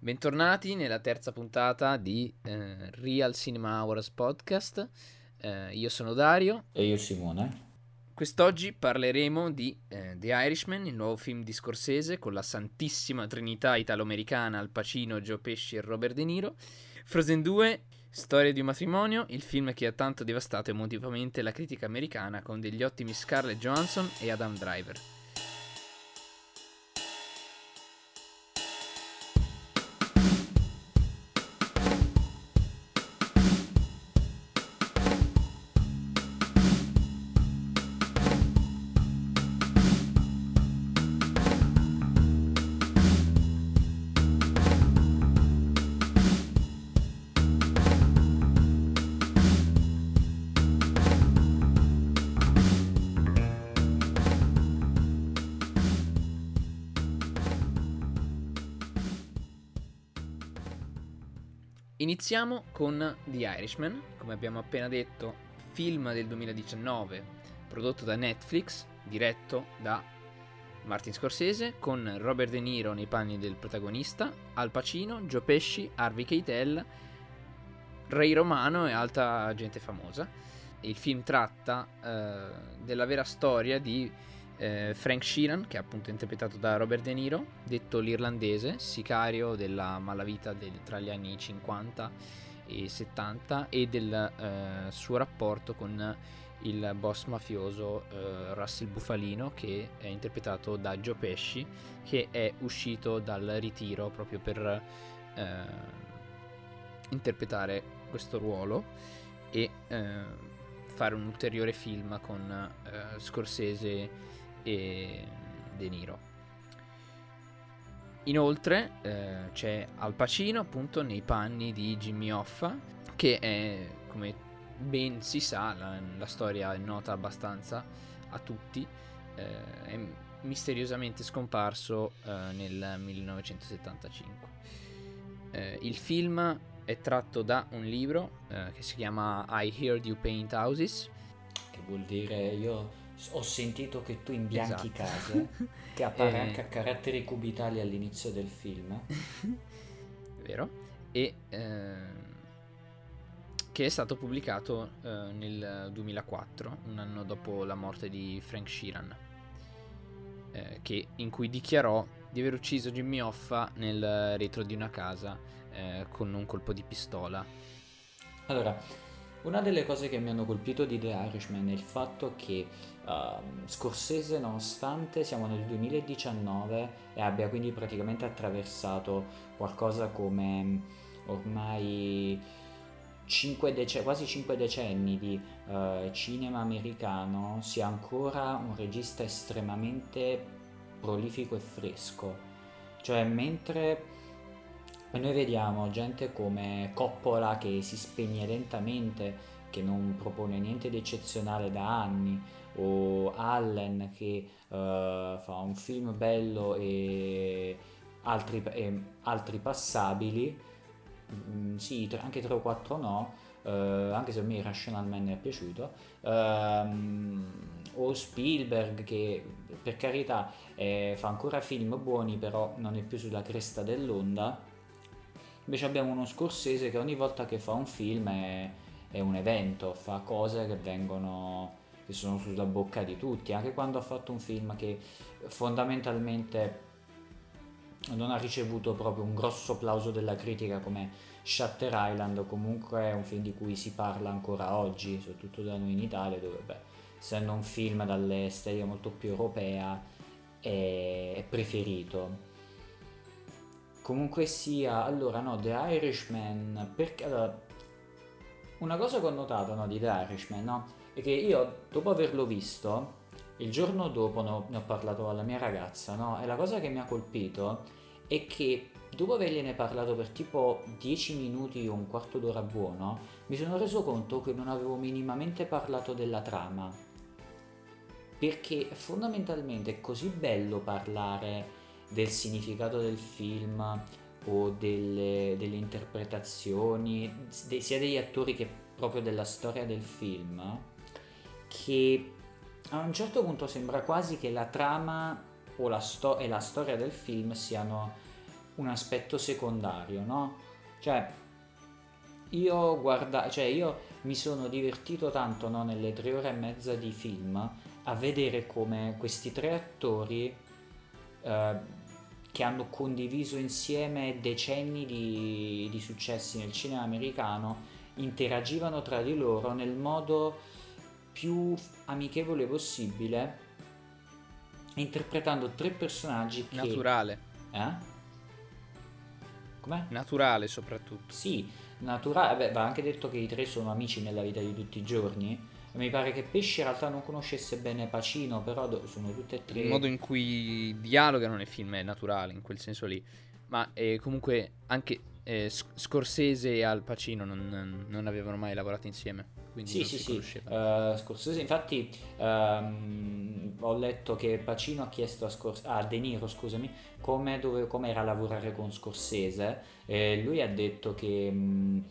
Bentornati nella terza puntata di eh, Real Cinema Hours Podcast. Eh, io sono Dario. E io Simone. Quest'oggi parleremo di eh, The Irishman, il nuovo film di Scorsese con la santissima trinità italo-americana Al Pacino, Joe Pesci e Robert De Niro. Frozen 2, Storia di un matrimonio, il film che ha tanto devastato emotivamente la critica americana con degli ottimi Scarlett Johansson e Adam Driver. Iniziamo con The Irishman, come abbiamo appena detto, film del 2019 prodotto da Netflix, diretto da Martin Scorsese, con Robert De Niro nei panni del protagonista, Al Pacino, Joe Pesci, Harvey Keitel, Ray Romano e altra gente famosa. Il film tratta eh, della vera storia di eh, Frank Sheeran, che è appunto interpretato da Robert De Niro, detto l'irlandese, sicario della malavita del, tra gli anni 50 e 70 e del eh, suo rapporto con il boss mafioso eh, Russell Bufalino che è interpretato da Joe Pesci che è uscito dal ritiro proprio per eh, interpretare questo ruolo e eh, fare un ulteriore film con eh, Scorsese e De Niro. Inoltre eh, c'è Al Pacino appunto nei panni di Jimmy Hoffa che è come ben si sa la, la storia è nota abbastanza a tutti eh, è misteriosamente scomparso eh, nel 1975 eh, il film è tratto da un libro eh, che si chiama I Heard You Paint Houses che vuol dire io ho sentito che tu imbianchi esatto. case, che appare e... anche a caratteri cubitali all'inizio del film. Vero? E eh, che è stato pubblicato eh, nel 2004, un anno dopo la morte di Frank Sheeran, eh, che, in cui dichiarò di aver ucciso Jimmy Hoffa nel retro di una casa eh, con un colpo di pistola. Allora, una delle cose che mi hanno colpito di The Irishman è il fatto che uh, Scorsese, nonostante siamo nel 2019 e abbia quindi praticamente attraversato qualcosa come ormai 5 dec- quasi 5 decenni di uh, cinema americano, sia ancora un regista estremamente prolifico e fresco. Cioè, mentre noi vediamo gente come Coppola che si spegne lentamente, che non propone niente di eccezionale da anni, o Allen che uh, fa un film bello e altri, e altri passabili, mm, sì, anche 3 o 4 no, uh, anche se a me Rational Man è piaciuto, uh, o Spielberg che per carità eh, fa ancora film buoni però non è più sulla cresta dell'onda. Invece abbiamo uno scorsese che ogni volta che fa un film è, è un evento, fa cose che vengono che sono sulla bocca di tutti, anche quando ha fatto un film che fondamentalmente non ha ricevuto proprio un grosso applauso della critica come Shutter Island, comunque è un film di cui si parla ancora oggi, soprattutto da noi in Italia, dove beh, essendo un film dalle stelle molto più europea è preferito. Comunque sia, allora no, The Irishman, perché allora, una cosa che ho notato no, di The Irishman, no, è che io dopo averlo visto, il giorno dopo no, ne ho parlato alla mia ragazza, no, e la cosa che mi ha colpito è che dopo avergliene parlato per tipo 10 minuti o un quarto d'ora buono, mi sono reso conto che non avevo minimamente parlato della trama. Perché fondamentalmente è così bello parlare del significato del film o delle, delle interpretazioni, de, sia degli attori che proprio della storia del film, che a un certo punto sembra quasi che la trama o la sto- e la storia del film siano un aspetto secondario, no? Cioè, io guarda, cioè io mi sono divertito tanto no, nelle tre ore e mezza di film a vedere come questi tre attori eh, che hanno condiviso insieme decenni di, di successi nel cinema americano interagivano tra di loro nel modo più amichevole possibile interpretando tre personaggi che... Naturale. Eh? Com'è? Naturale soprattutto. Sì, naturale. Beh, va anche detto che i tre sono amici nella vita di tutti i giorni. Mi pare che Pesce in realtà non conoscesse bene Pacino, però sono tutte e tre... Il modo in cui dialogano nel film è naturale, in quel senso lì. Ma eh, comunque anche eh, Scorsese e Al Pacino non, non avevano mai lavorato insieme quindi sì, sì, sì. Uh, Scorsese, infatti, um, ho letto che Pacino ha chiesto a, Scors- ah, De Niro, scusami, come, dove, come era lavorare con Scorsese. E lui ha detto che. Um,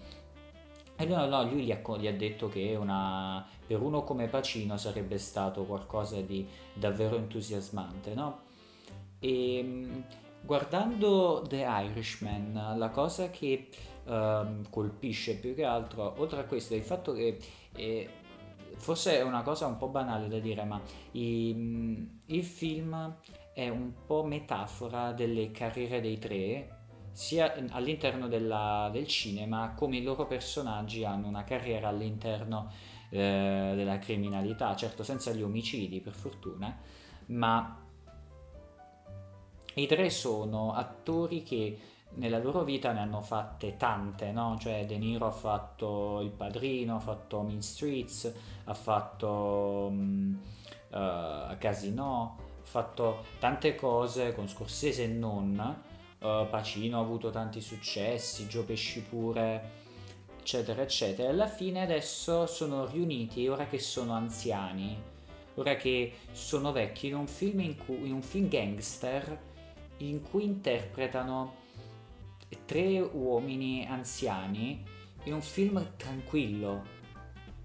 no, no, lui gli ha, gli ha detto che una, per uno come Pacino sarebbe stato qualcosa di davvero entusiasmante, no? E um, guardando The Irishman, la cosa che uh, colpisce più che altro, oltre a questo, il fatto che eh, forse è una cosa un po' banale da dire, ma i, il film è un po' metafora delle carriere dei tre, sia all'interno della, del cinema come i loro personaggi hanno una carriera all'interno eh, della criminalità, certo senza gli omicidi per fortuna, ma i tre sono attori che nella loro vita ne hanno fatte tante, no? Cioè De Niro ha fatto Il Padrino, ha fatto Mean Streets, ha fatto um, uh, Casino, ha fatto tante cose con Scorsese e non. Uh, Pacino ha avuto tanti successi, Gio Pesci pure, eccetera, eccetera. Alla fine adesso sono riuniti, ora che sono anziani, ora che sono vecchi, in un film, in cui, in un film gangster in cui interpretano tre uomini anziani in un film tranquillo.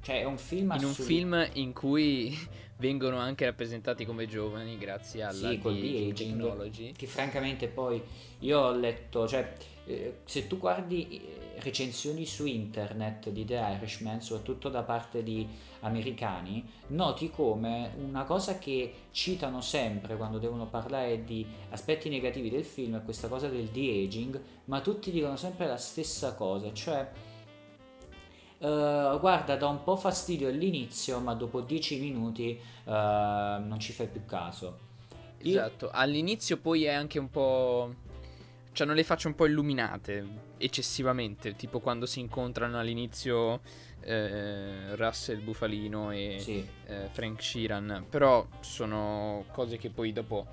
Cioè, è un film In un film in cui vengono anche rappresentati come giovani grazie alla sì, di technology. Che francamente poi io ho letto, cioè eh, se tu guardi eh, recensioni su internet di The Irishman, soprattutto da parte di americani, noti come una cosa che citano sempre quando devono parlare di aspetti negativi del film è questa cosa del de-aging, ma tutti dicono sempre la stessa cosa, cioè Uh, guarda, dà un po' fastidio all'inizio, ma dopo 10 minuti uh, non ci fai più caso. Esatto, all'inizio poi è anche un po' Cioè, non le faccio un po' illuminate eccessivamente, tipo quando si incontrano all'inizio eh, Russell Bufalino e sì. eh, Frank Sheeran. Però sono cose che poi dopo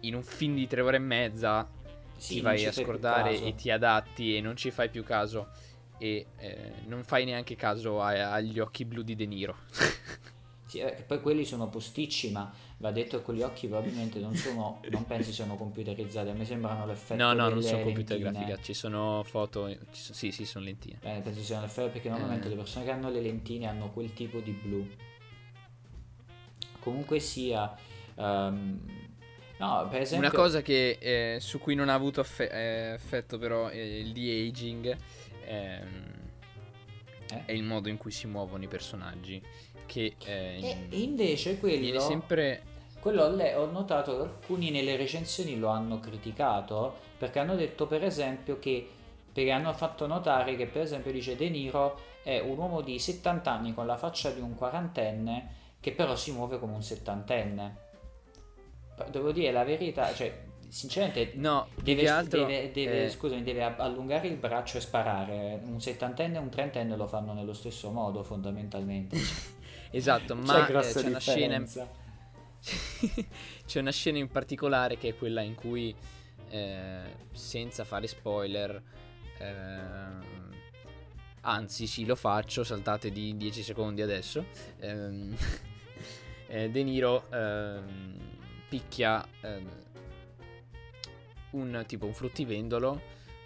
in un film di tre ore e mezza sì, ti vai a scordare e ti adatti e non ci fai più caso. E eh, non fai neanche caso a, agli occhi blu di De Niro. sì, eh, poi quelli sono posticci, ma va detto che quegli occhi probabilmente non sono, non penso siano computerizzati, a me sembrano l'effetto No, no, non sono computer grafica, ci sono foto, ci sono, sì, sì, sono lentine. Beh, penso siano l'effetto perché normalmente eh. le persone che hanno le lentine hanno quel tipo di blu. Comunque sia... Um, no, per esempio... Una cosa che, eh, su cui non ha avuto affe- eh, effetto però è il de-aging ehm, è il modo in cui si muovono i personaggi che eh, e invece quello sempre quello le, ho notato che alcuni nelle recensioni lo hanno criticato perché hanno detto per esempio che perché hanno fatto notare che per esempio dice De Niro è un uomo di 70 anni con la faccia di un quarantenne che però si muove come un settantenne. Devo dire la verità cioè sinceramente no, deve, altro, deve, deve, eh... scusami, deve allungare il braccio e sparare. Un settantenne e un trentenne lo fanno nello stesso modo fondamentalmente. Esatto, ma c'è, eh, c'è una scena c'è una scena in particolare che è quella in cui eh, senza fare spoiler eh, anzi sì lo faccio saltate di 10 secondi adesso ehm, eh, De Niro ehm, picchia ehm, un tipo un fruttivendolo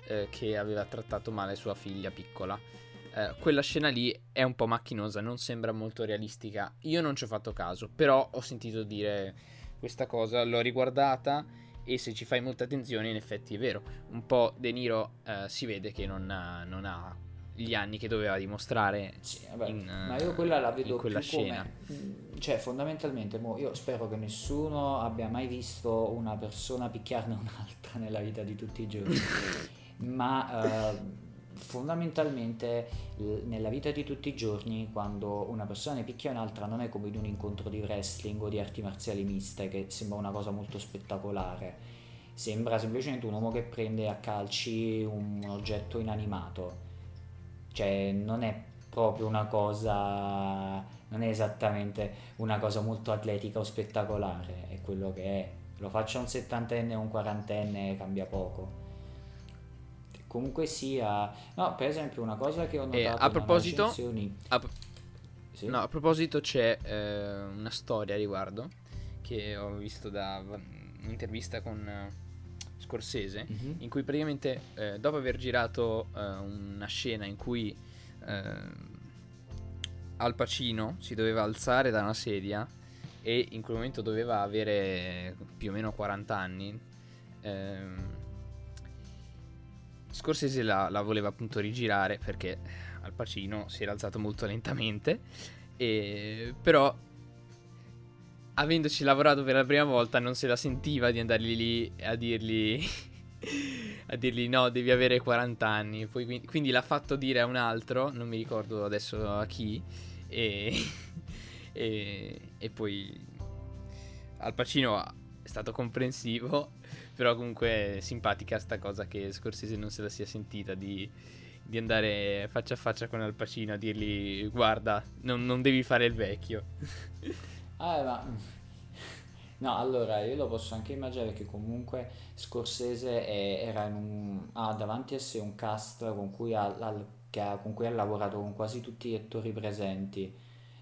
eh, che aveva trattato male sua figlia piccola eh, quella scena lì è un po' macchinosa, non sembra molto realistica. Io non ci ho fatto caso, però ho sentito dire questa cosa, l'ho riguardata e se ci fai molta attenzione in effetti è vero. Un po' De Niro eh, si vede che non ha, non ha, gli anni che doveva dimostrare sì, vabbè, in, ma io quella la vedo quella scena. Come, mm, cioè fondamentalmente io spero che nessuno abbia mai visto una persona picchiarne un'altra nella vita di tutti i giorni. ma... Uh, fondamentalmente nella vita di tutti i giorni quando una persona ne picchia un'altra non è come in un incontro di wrestling o di arti marziali miste che sembra una cosa molto spettacolare sembra semplicemente un uomo che prende a calci un oggetto inanimato cioè non è proprio una cosa non è esattamente una cosa molto atletica o spettacolare è quello che è lo faccia un settantenne o un quarantenne cambia poco comunque sia no per esempio una cosa che ho eh, notato eh, a proposito a, sì? no, a proposito c'è eh, una storia a riguardo che ho visto da un'intervista con uh, Scorsese mm-hmm. in cui praticamente eh, dopo aver girato uh, una scena in cui uh, Al Pacino si doveva alzare da una sedia e in quel momento doveva avere più o meno 40 anni ehm, Scorsese la, la, voleva appunto rigirare perché Al Pacino si era alzato molto lentamente, e, però avendoci lavorato per la prima volta non se la sentiva di andargli lì a dirgli, a dirgli no, devi avere 40 anni. Poi, quindi, l'ha fatto dire a un altro, non mi ricordo adesso a chi, e, e, e poi Al Pacino è stato comprensivo però comunque simpatica sta cosa che Scorsese non se la sia sentita di, di andare faccia a faccia con Al Pacino a dirgli guarda, non, non devi fare il vecchio. Ah, ma... No, allora io lo posso anche immaginare che comunque Scorsese è, era in un, ha davanti a sé un cast con cui ha, ha, con cui ha lavorato con quasi tutti gli attori presenti,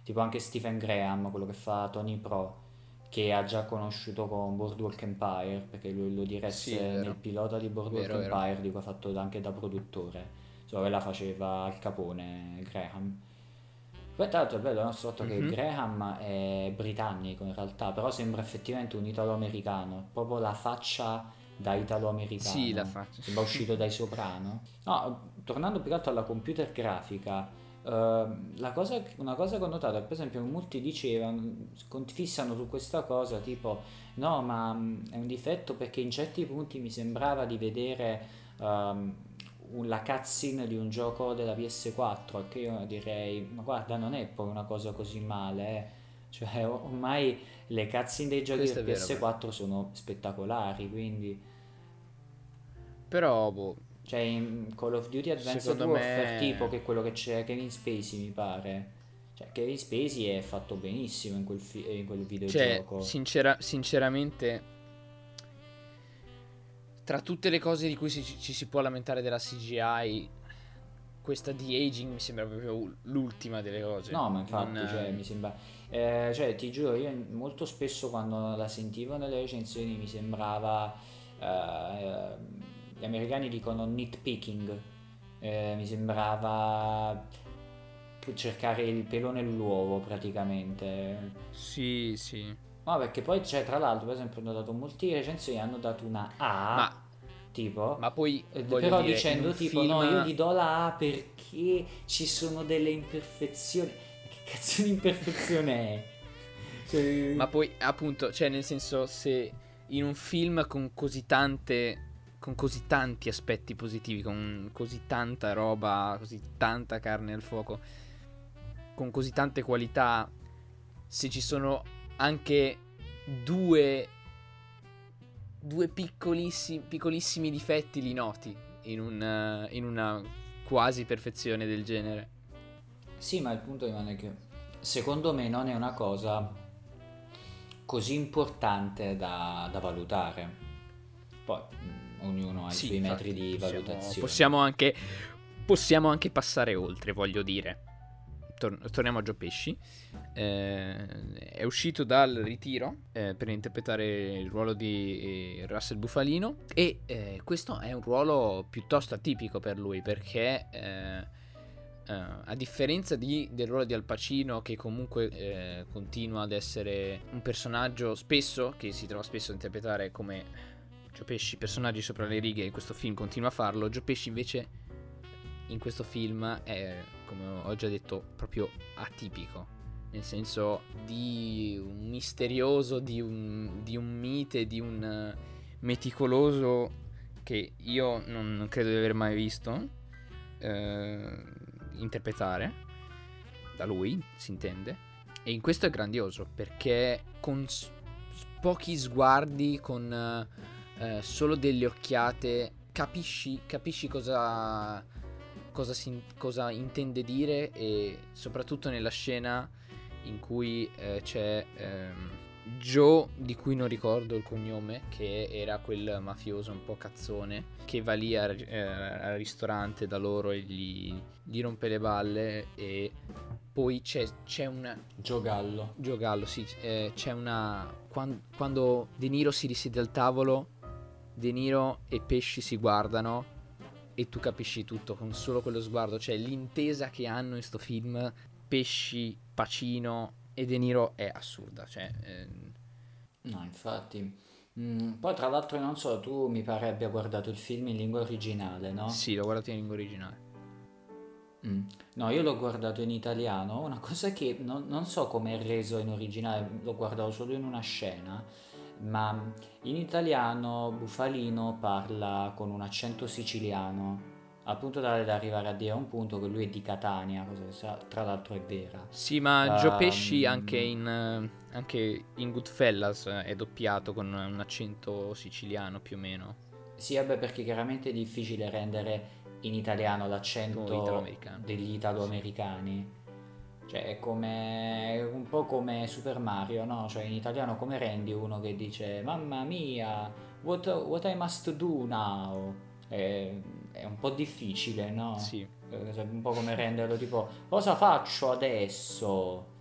tipo anche Stephen Graham, quello che fa Tony Pro che ha già conosciuto con Boardwalk Empire, perché lui lo diresse sì, nel pilota di Boardwalk vero, Empire, vero. di cui ha fatto anche da produttore. Sua sorella faceva al capone Graham. Poi tra l'altro è bello nostro fatto mm-hmm. che mhm. Graham è britannico in realtà, però sembra effettivamente un italo-americano, proprio la faccia da italo-americano. Sì, la faccia. Sembra uscito dai soprano. No, tornando più che altro alla computer grafica, Uh, cosa, una cosa che ho notato, per esempio, molti dicevano, fissano su questa cosa, tipo, no, ma um, è un difetto perché in certi punti mi sembrava di vedere um, la cutscene di un gioco della PS4, che io direi, ma guarda, non è poi una cosa così male, eh. cioè ormai le cutscene dei giochi del PS4 vero, sono spettacolari, quindi... Però, boh, cioè in Call of Duty Advanced Warfare me... tipo che è quello che c'è Kevin Spacey mi pare. Cioè Kevin Spacey è fatto benissimo in quel, fi- in quel videogioco. Cioè, sincera- sinceramente tra tutte le cose di cui si, ci si può lamentare della CGI questa di aging mi sembra proprio l'ultima delle cose. No, ma infatti, non... cioè, mi sembra... Eh, cioè, ti giuro, io molto spesso quando la sentivo nelle recensioni mi sembrava... Eh, gli americani dicono nitpicking, eh, mi sembrava cercare il pelo nell'uovo praticamente. Sì, sì. No, perché poi c'è tra l'altro, per esempio, hanno dato molti recensioni hanno dato una A. Ma tipo ma poi eh, però dire, dicendo tipo film... no io gli do la A perché ci sono delle imperfezioni che cazzo di imperfezione è cioè... ma poi appunto cioè nel senso se in un film con così tante con così tanti aspetti positivi, con così tanta roba, così tanta carne al fuoco, con così tante qualità, se ci sono anche due, due piccolissimi, piccolissimi difetti li noti in, un, in una quasi perfezione del genere. Sì, ma il punto rimane che secondo me non è una cosa così importante da, da valutare. Poi ognuno ha sì, i suoi metri di possiamo, valutazione. Possiamo anche, possiamo anche passare oltre, voglio dire. Tor- torniamo a Gio Pesci. Eh, è uscito dal ritiro eh, per interpretare il ruolo di eh, Russell Bufalino e eh, questo è un ruolo piuttosto atipico per lui perché eh, eh, a differenza di, del ruolo di Al Pacino che comunque continua ad essere un personaggio spesso che si trova spesso a interpretare come Gio Pesci, personaggi sopra le righe, in questo film continua a farlo. Gio Pesci invece in questo film è, come ho già detto, proprio atipico. Nel senso di un misterioso, di un, di un mite, di un meticoloso che io non credo di aver mai visto eh, interpretare da lui, si intende. E in questo è grandioso perché con s- pochi sguardi, con eh, solo delle occhiate, capisci, capisci cosa, cosa, si, cosa intende dire e soprattutto nella scena in cui eh, c'è ehm, Joe, di cui non ricordo il cognome, che era quel mafioso un po' cazzone, che va lì al, eh, al ristorante da loro e gli, gli, rompe le balle e poi c'è, c'è una... Giogallo. Giogallo, sì, eh, c'è una... Quando, quando De Niro si risiede al tavolo, De Niro e Pesci si guardano e tu capisci tutto con solo quello sguardo, cioè l'intesa che hanno in sto film Pesci, Pacino e De Niro è assurda. Cioè, ehm... No, infatti. Mm, poi tra l'altro non so, tu mi pare abbia guardato il film in lingua originale, no? Sì, l'ho guardato in lingua originale. Mm. No, io l'ho guardato in italiano, una cosa che non, non so come è reso in originale, l'ho guardato solo in una scena, ma in italiano Bufalino parla con un accento siciliano al punto tale da arrivare a dire a un punto che lui è di Catania, cosa che tra l'altro è vera. Sì, ma Joe Pesci anche in, anche in Goodfellas è doppiato con un accento siciliano più o meno. Sì, vabbè, perché chiaramente è difficile rendere in italiano l'accento degli italo-americani. Cioè, è come un po' come Super Mario, no? Cioè, in italiano come rendi uno che dice Mamma mia, what, what I must do now? E è un po' difficile, no? Sì. Un po' come renderlo tipo cosa faccio adesso?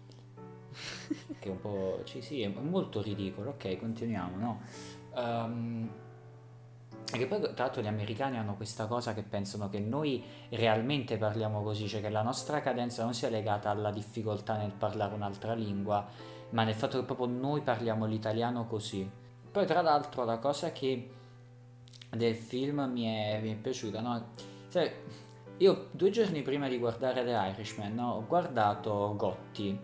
che è un po'... Sì, sì, è molto ridicolo. Ok, continuiamo, no? Um, e che poi tra l'altro gli americani hanno questa cosa che pensano che noi realmente parliamo così, cioè che la nostra cadenza non sia legata alla difficoltà nel parlare un'altra lingua, ma nel fatto che proprio noi parliamo l'italiano così. Poi tra l'altro la cosa che del film mi è, mi è piaciuta, no? Cioè, io due giorni prima di guardare The Irishman no, ho guardato Gotti,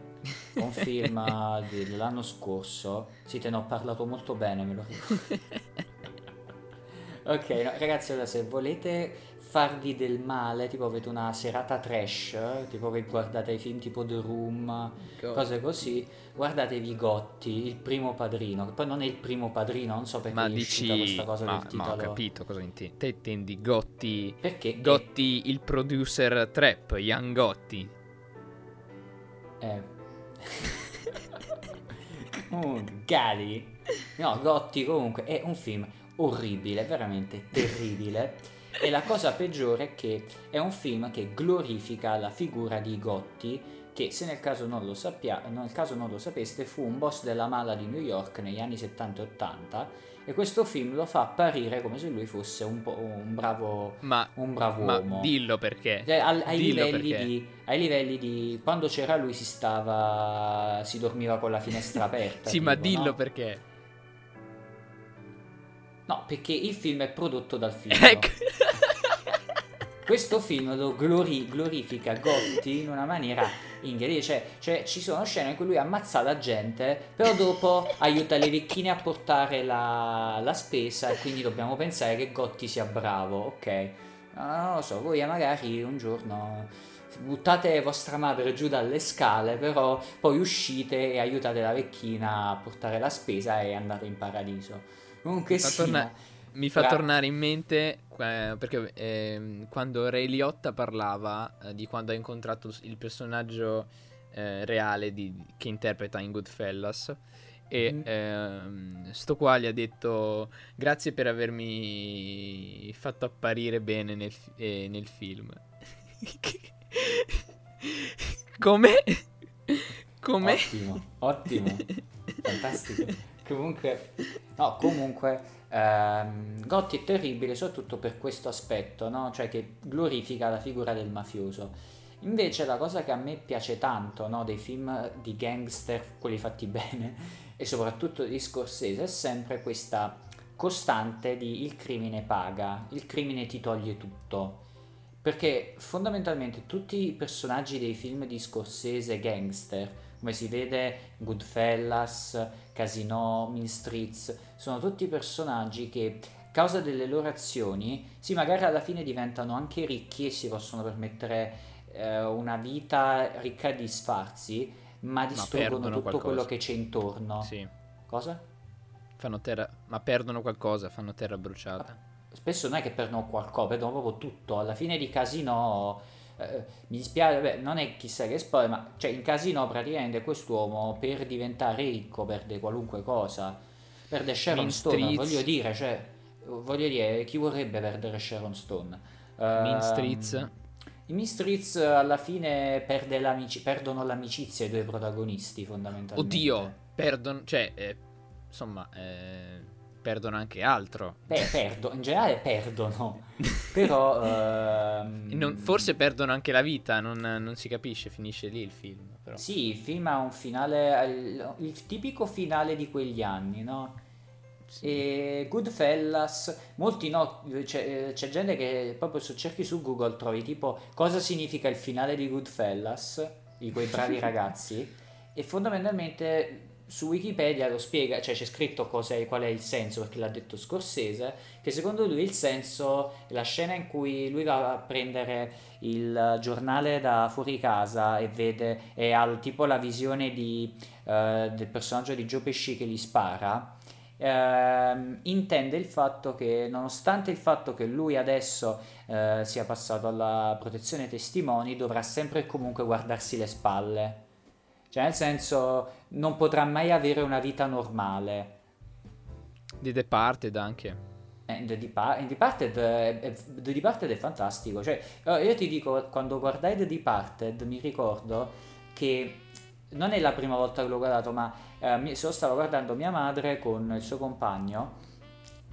un film dell'anno scorso. Sì, te ne ho parlato molto bene, me lo ricordo. ok, no, ragazzi, allora se volete farvi del male, tipo avete una serata trash, tipo che guardate i film tipo The Room, God. cose così, guardatevi Gotti, il primo padrino, che poi non è il primo padrino, non so perché ma dici, questa cosa ma, del titolo. Ma ho capito cosa intendi. Te intendi Gotti, perché? Gotti il producer trap, Young Gotti. Eh. oh, Gali. No, Gotti comunque è un film orribile, veramente terribile. E la cosa peggiore è che è un film che glorifica la figura di Gotti, che se nel caso non lo, sappia, nel caso non lo sapeste fu un boss della mala di New York negli anni 70 e 80 e questo film lo fa apparire come se lui fosse un, po', un bravo, ma, un bravo ma uomo. dillo perché. Cioè, al, ai, dillo livelli perché. Di, ai livelli di... Quando c'era lui si stava... si dormiva con la finestra aperta. sì, tipo, ma dillo no? perché. No, perché il film è prodotto dal film. Ecco. Questo film lo glori- glorifica Gotti in una maniera incredibile. Cioè, cioè, ci sono scene in cui lui ammazza la gente, però dopo aiuta le vecchine a portare la, la spesa e quindi dobbiamo pensare che Gotti sia bravo, ok? Non lo so, voi magari un giorno buttate vostra madre giù dalle scale, però poi uscite e aiutate la vecchina a portare la spesa e andate in paradiso. Comunque Mi fa, sì, torna- mi fa Ra- tornare in mente eh, perché ehm, quando Ray Liotta parlava eh, di quando ha incontrato il personaggio eh, reale di- che interpreta in Goodfellas e Mhm. ehm, sto qua gli ha detto grazie per avermi fatto apparire bene nel, fi- eh, nel film. Come? Come? Ottimo, ottimo, fantastico. Comunque, no, comunque, ehm, Gotti è terribile soprattutto per questo aspetto, no? Cioè che glorifica la figura del mafioso. Invece la cosa che a me piace tanto, no, dei film di gangster, quelli fatti bene, e soprattutto di Scorsese, è sempre questa costante di il crimine paga, il crimine ti toglie tutto. Perché fondamentalmente tutti i personaggi dei film di Scorsese gangster, come si vede Goodfellas, Casino, Mean Streets, sono tutti personaggi che a causa delle loro azioni, sì, magari alla fine diventano anche ricchi e si possono permettere eh, una vita ricca di sfarzi, ma distruggono tutto qualcosa. quello che c'è intorno. Sì. Cosa? Fanno terra, ma perdono qualcosa, fanno terra bruciata. Spesso non è che perdono qualcosa, perdono proprio tutto. Alla fine di Casino, eh, mi dispiace, beh, non è chissà che spoiler, ma cioè, in Casino praticamente quest'uomo per diventare ricco perde qualunque cosa. Perde Sharon Mean Stone, Streets. voglio dire, cioè, voglio dire, chi vorrebbe perdere Sharon Stone? Mean Ehm, Streets. I Mean Streets alla fine perde l'amici- perdono l'amicizia i due protagonisti fondamentalmente. Oddio, perdono, cioè, eh, insomma, eh, perdono anche altro. Beh, perdo, in generale perdono, però... ehm, Non- forse perdono anche la vita, non, non si capisce, finisce lì il film. Però. Sì, il film ha un finale, il, tipico finale di quegli anni, no? Sì. E Goodfellas, molti no, c'è, c'è gente che proprio se cerchi su Google trovi tipo cosa significa il finale di Goodfellas, di quei bravi ragazzi, e fondamentalmente su Wikipedia lo spiega, cioè c'è scritto cos'è, qual è il senso, perché l'ha detto Scorsese, che secondo lui il senso è la scena in cui lui va a prendere il giornale da fuori casa e vede, e ha tipo la visione di, eh, del personaggio di Joe Pesci che gli spara, ehm, intende il fatto che nonostante il fatto che lui adesso eh, sia passato alla protezione testimoni, dovrà sempre e comunque guardarsi le spalle. Cioè, nel senso, non potrà mai avere una vita normale. Di Departed anche. Eh, The, Departed, è, è- The Departed è fantastico. Cioè, eh, io ti dico, quando guardai The Departed, mi ricordo che non è la prima volta che l'ho guardato, ma eh, mi- se lo stavo guardando mia madre con il suo compagno.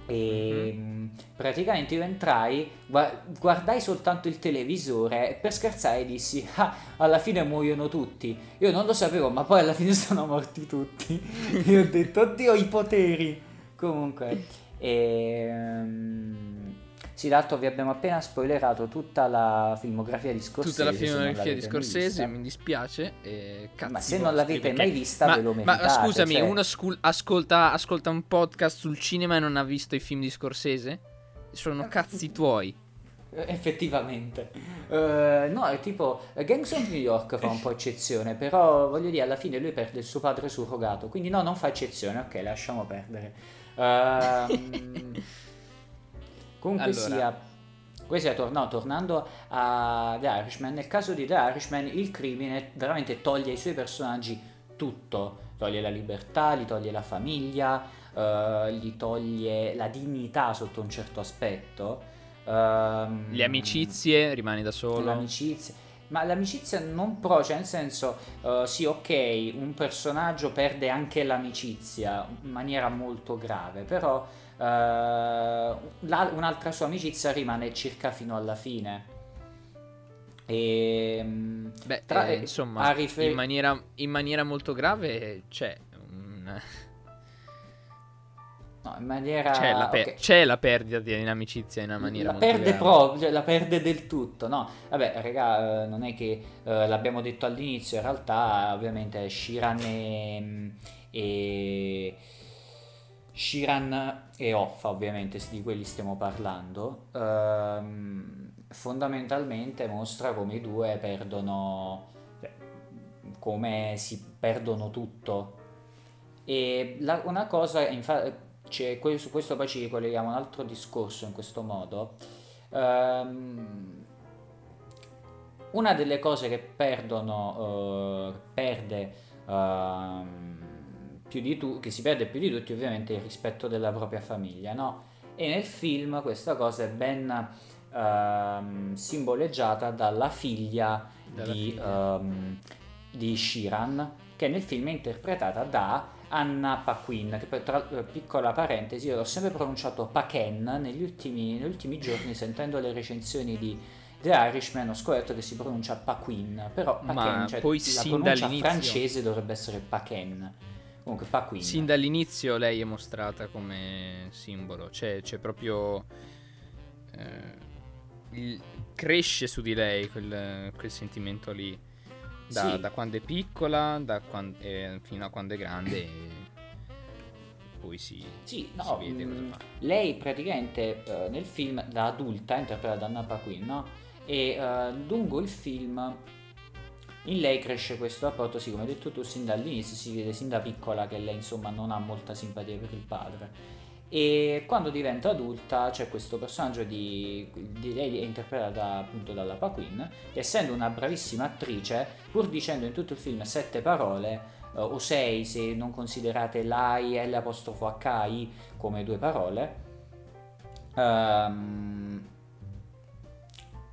E mh, praticamente io entrai, gua- guardai soltanto il televisore e per scherzare dissi: Ah, alla fine muoiono tutti. Io non lo sapevo, ma poi alla fine sono morti tutti. Io ho detto: Oddio, i poteri. Comunque, ehm, sì, d'altro vi abbiamo appena spoilerato tutta la filmografia di Scorsese. Tutta la filmografia di Scorsese, vista. mi dispiace. e cazzi Ma se non l'avete mai vista, ma, ve lo ma meritate. scusami, cioè- uno scul- ascolta, ascolta un podcast sul cinema e non ha visto i film di Scorsese? Sono cazzi tuoi. Eh, Effettivamente, Eh, no, è tipo eh, Gangs of New York fa un po' eccezione, però voglio dire, alla fine lui perde il suo padre surrogato, quindi no, non fa eccezione, ok, lasciamo perdere. Ehm, comunque Allora. sia, questo è tor- no, tornando a The Irishman, nel caso di The Irishman il crimine veramente toglie ai suoi personaggi tutto, toglie la libertà, gli toglie la famiglia, eh, gli toglie la dignità sotto un certo aspetto. ehm, Le amicizie, rimani da solo. l'amicizia. Ma l'amicizia non pro, cioè nel senso, eh, sì, ok, un personaggio perde anche l'amicizia in maniera molto grave, però la- un'altra sua amicizia rimane circa fino alla fine. E, mm, Beh, tra- eh, insomma, rifer- in, maniera, in maniera molto grave c'è un- no, in maniera... c'è, la per- ok. c'è la perdita di un'amicizia in una maniera la molto perde grave. proprio, cioè, la perde del tutto, no? Vabbè, raga, eh, non è che eh, l'abbiamo detto all'inizio, in realtà ovviamente Shiran e, e Shiran e Hoffa, ovviamente, di quelli stiamo parlando, ehm, fondamentalmente mostra come i due perdono, cioè, come si perdono tutto. E la- una cosa, infatti, su questo poi ci ricolleghiamo a un altro discorso in questo modo. Ehm, una delle cose che perdono, eh, perde ehm, più di tu, che si perde più di tutti, ovviamente, il rispetto della propria famiglia, no? E nel film questa cosa è ben ehm, simboleggiata dalla figlia Dalla di, figlia. ehm, di Shiran, che nel film è interpretata da Anna Paquin, che poi tra eh, piccola parentesi, io l'ho sempre pronunciato Paquin negli ultimi, negli ultimi giorni sentendo le recensioni di The Irishman ho scoperto che si pronuncia Paquin, però Ma Paquin, cioè poi la pronuncia dall'inizio- francese dovrebbe essere Paquin. Comunque, Paquin. Sin dall'inizio lei è mostrata come simbolo, cioè c'è proprio... Eh, il, cresce su di lei quel, quel sentimento lì. Da, sì. da, quando è piccola da quando, eh, fino a quando è grande. E poi si, sì, no, si vede cosa mm, fa. Lei praticamente uh, nel film da adulta interpreta da Anna Paquin, no? E uh, lungo il film in lei cresce questo rapporto, sì, come hai detto tu, sin dall'inizio si vede sin da piccola che lei insomma non ha molta simpatia per il padre. E quando diventa adulta c'è questo personaggio di, di lei è interpretata appunto dalla Paquin, essendo una bravissima attrice, pur dicendo in tutto il film sette parole, uh, o sei se non considerate l'AI e l'apostrofo HI come due parole, um,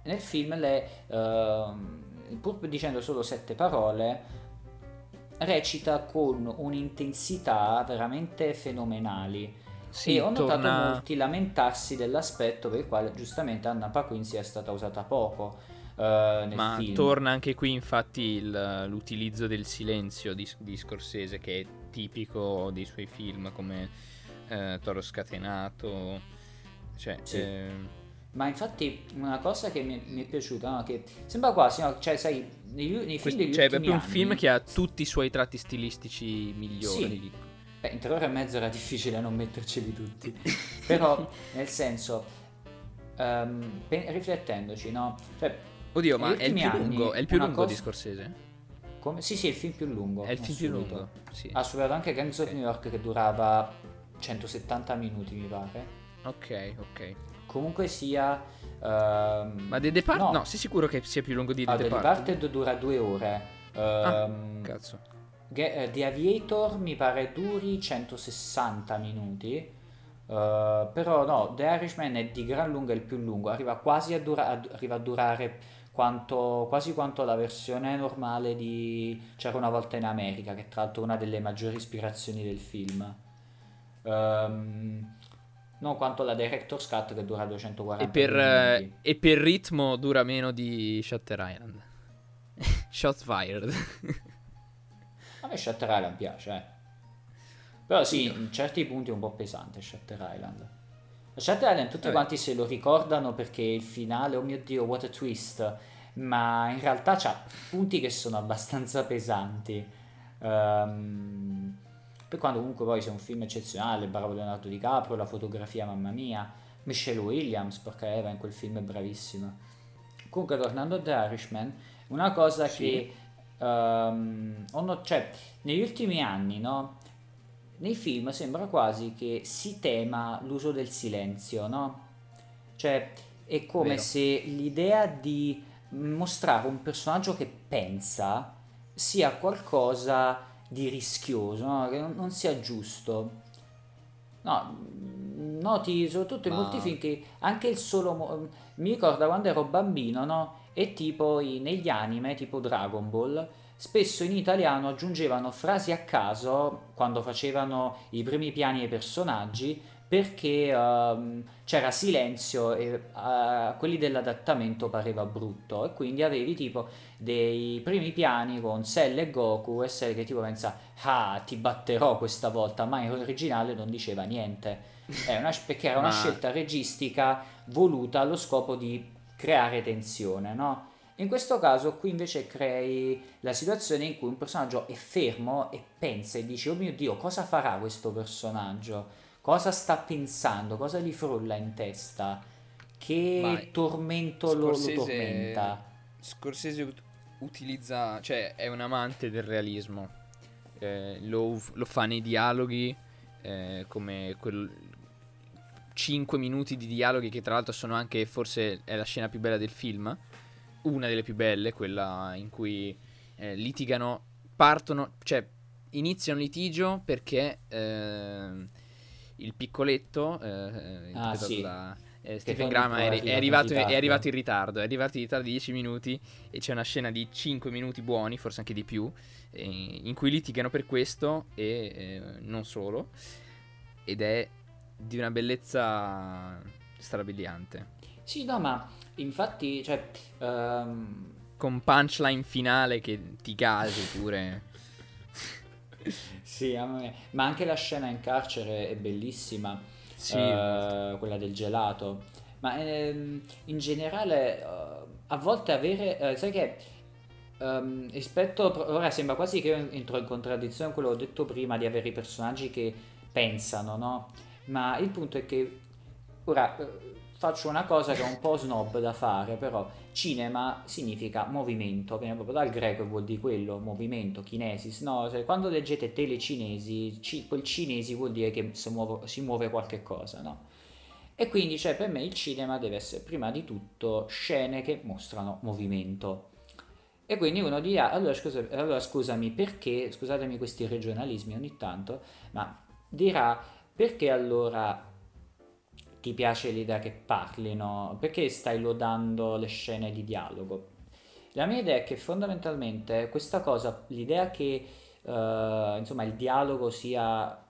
nel film lei, uh, pur dicendo solo sette parole, recita con un'intensità veramente fenomenali sì, e ho notato torna... molti lamentarsi dell'aspetto per il quale giustamente Anna Paquin sia stata usata poco. Uh, Ma film. torna anche qui infatti il, l'utilizzo del silenzio di, di, Scorsese che è tipico dei suoi film come uh, Toro Scatenato. Cioè, sì. eh... Ma infatti una cosa che mi, mi è piaciuta, no? che sembra quasi, no? cioè sai, nei, nei film degli cioè, è proprio un film che ha tutti i suoi tratti stilistici migliori. Sì. Beh, in tre ore e mezzo era difficile non metterceli tutti. Però, nel senso, um, pe- riflettendoci, no? Cioè, Oddio, ma è il più lungo, è il più lungo cosa... di Scorsese? Come? Sì, sì, è il film più lungo. È il film più lungo, sì. Ha superato anche Gangs of New York che durava 170 minuti, mi pare. Ok, ok. Comunque sia... Um, ma The Departed? No. no, sei sicuro che sia più lungo di The ah, Departed? The Departed dura due ore. Ah, ehm, cazzo. Eh, The Aviator mi pare duri 160 minuti. Uh, però no, The Irishman è di gran lunga il più lungo, arriva quasi a, dura- arriva a durare quanto, quasi quanto la versione normale di C'era una volta in America, che tra l'altro è una delle maggiori ispirazioni del film. Um, non quanto la Director's Cut che dura 240 e per, minuti. e per ritmo dura meno di Shutter Island. Shots fired. A me Shutter Island piace, eh. Però sì, in certi punti è un po' pesante Shutter Island. Shutter Island tutti Vabbè. quanti se lo ricordano perché il finale, oh mio dio, what a twist. Ma in realtà c'ha punti che sono abbastanza pesanti. Um, per quando comunque poi sia un film eccezionale, bravo Leonardo DiCaprio, la fotografia, mamma mia. Michelle Williams, perché Eva in quel film è bravissima. Comunque, tornando a The Irishman, una cosa sì. che um, not- cioè, negli ultimi anni, no? Nei film sembra quasi che si tema l'uso del silenzio, no? Cioè, è come Vero. se l'idea di mostrare un personaggio che pensa sia qualcosa di rischioso, no? che non, non, sia giusto. No, noti soprattutto in Ma... molti film che anche il solo... Mi ricorda quando ero bambino, no? e tipo i, negli anime tipo Dragon Ball spesso in italiano aggiungevano frasi a caso quando facevano i primi piani ai personaggi perché uh, c'era silenzio e a uh, quelli dell'adattamento pareva brutto e quindi avevi tipo dei primi piani con Cell e Goku e Cell che tipo pensa ah ti batterò questa volta ma in originale non diceva niente una, perché era una ma... scelta registica voluta allo scopo di creare tensione, no? In questo caso qui invece crei la situazione in cui un personaggio è fermo e pensa e dice oh mio dio cosa farà questo personaggio? Cosa sta pensando? Cosa gli frulla in testa? Che Vai. tormento lo, lo, tormenta? Scorsese utilizza, cioè è un amante del realismo, eh, lo, lo, fa nei dialoghi eh, come quel, 5 minuti di dialoghi che tra l'altro sono anche forse è la scena più bella del film, una delle più belle, quella in cui eh, litigano, partono, cioè iniziano un litigio perché eh, il piccoletto, eh, ah, sì. da eh, Stephen Graham è, è, arrivato, è, arrivato, in ritardo, è arrivato in ritardo di 10 minuti e c'è una scena di 5 minuti buoni, forse anche di più, eh, in cui litigano per questo e eh, non solo. Ed è di una bellezza strabiliante. Sì, no, ma infatti, cioè... Um... Con punchline finale che ti casi pure. sì, ma anche la scena in carcere è bellissima, sì, uh, quella del gelato. Ma ehm, in generale, uh, a volte avere, uh, sai che um, rispetto, ora sembra quasi che io entro in contraddizione con quello che ho detto prima di avere i personaggi che pensano, no? Ma il punto è che ora faccio una cosa che è un po' snob da fare, però cinema significa movimento, viene proprio dal greco e vuol dire quello, movimento, kinesis, no? Quando leggete tele cinesi, ci, quel cinesi vuol dire che si muove, si muove qualche cosa, no? E quindi, cioè, per me il cinema deve essere prima di tutto scene che mostrano movimento. E quindi uno dirà, allora, scusa, allora scusami, perché, scusatemi questi regionalismi ogni tanto, ma dirà, perché allora ti piace l'idea che parlino, perché stai lodando le scene di dialogo? La mia idea è che fondamentalmente questa cosa, l'idea che uh, insomma il dialogo sia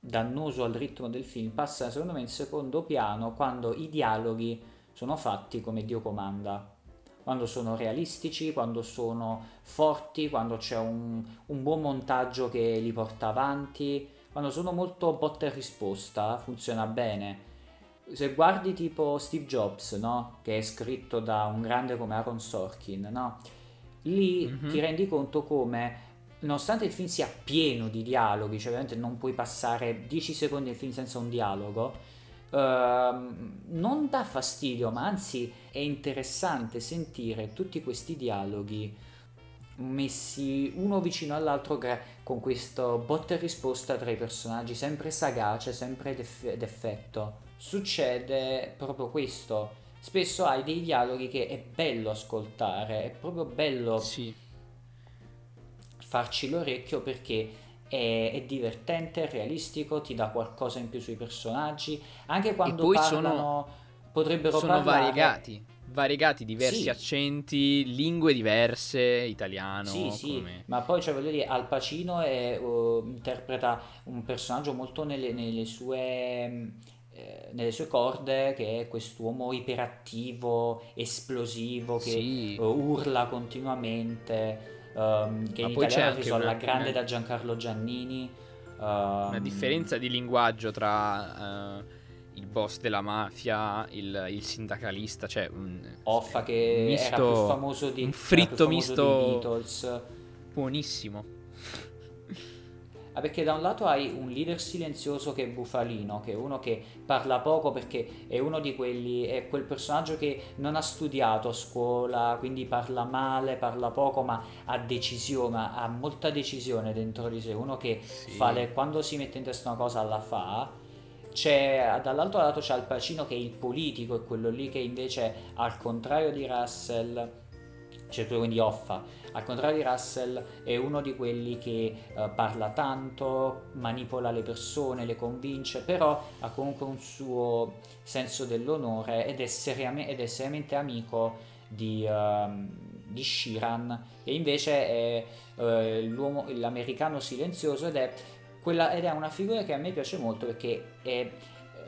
dannoso al ritmo del film passa secondo me in secondo piano quando i dialoghi sono fatti come Dio comanda. Quando sono realistici, quando sono forti, quando c'è un, un, buon montaggio che li porta avanti, quando sono molto botta e risposta, funziona bene se guardi tipo Steve Jobs, no? Che è scritto da un grande come Aaron Sorkin, no? Lì mm-hmm. ti rendi conto come nonostante il film sia pieno di dialoghi, cioè ovviamente non puoi passare 10 secondi del film senza un dialogo, uh, non dà fastidio, ma anzi è interessante sentire tutti questi dialoghi messi uno vicino all'altro con questo botta e risposta tra i personaggi, sempre sagace, sempre d'effetto succede proprio questo. Spesso hai dei dialoghi che è bello ascoltare, è proprio bello sì. farci l'orecchio perché è, è, divertente, è realistico, ti dà qualcosa in più sui personaggi, anche quando parlano sono, potrebbero sono parlare... variegati variegati, diversi sì. accenti, lingue diverse, italiano. Sì, sì, come... ma poi cioè, voglio dire, Al Pacino è, uh, interpreta un personaggio molto nelle, nelle sue nelle sue corde che è quest'uomo iperattivo, esplosivo, che sì. uh, urla continuamente, um, che Ma in poi italiano c'è alla grande una... da Giancarlo Giannini. Um, una differenza di linguaggio tra... Uh, il boss della mafia, il, il sindacalista, cioè un Offa che misto, era più famoso di un fritto misto buonissimo. Ah, perché da un lato hai un leader silenzioso che è Bufalino, che è uno che parla poco perché è uno di quelli, è quel personaggio che non ha studiato a scuola, quindi parla male, parla poco, ma ha decisione, ha molta decisione dentro di sé, uno che sì. le, quando si mette in testa una cosa la fa. C'è, dall'altro lato c'è Al Pacino che è il politico, è quello lì che invece al contrario di Russell, cioè quindi Offa, al contrario di Russell è uno di quelli che uh, parla tanto, manipola le persone, le convince, però ha comunque un suo senso dell'onore ed è, seriam- ed è seriamente amico di, uh, di Shiran e invece è uh, l'americano silenzioso ed è, quella, ed è una figura che a me piace molto perché è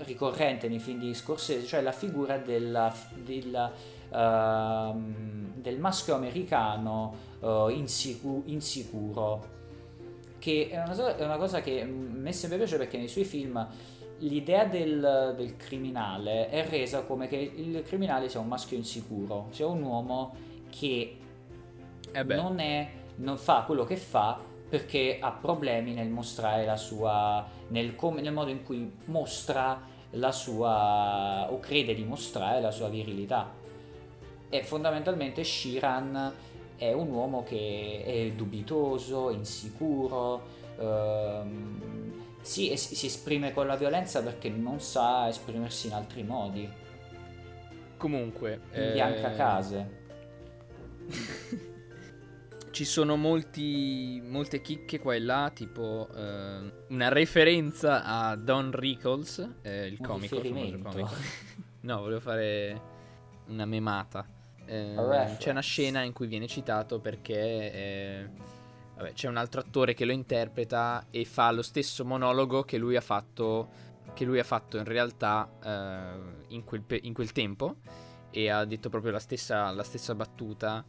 ricorrente nei film di Scorsese, cioè la figura della, della, uh, del maschio americano uh, insicu- insicuro, che è una, è una, cosa che a me sempre piace perché nei suoi film l'idea del, del, criminale è resa come che il criminale sia un maschio insicuro, sia un uomo che eh non, è, non fa quello che fa perché ha problemi nel mostrare la sua nel, come, nel modo in cui mostra la sua o crede di mostrare la sua virilità e fondamentalmente Shiran è un uomo che è dubitoso, insicuro, ehm, sì, si esprime con la violenza perché non sa esprimersi in altri modi. Comunque... In eh... bianca case. Ci sono molti, molte chicche qua e là, tipo eh, una referenza a Don Rickles, eh, il un comico, il comico. no, volevo fare una memata. Eh, c'è una scena in cui viene citato perché eh, vabbè, c'è un altro attore che lo interpreta e fa lo stesso monologo che lui ha fatto, che lui ha fatto in realtà eh, in, quel, in, quel, tempo e ha detto proprio la stessa, la stessa battuta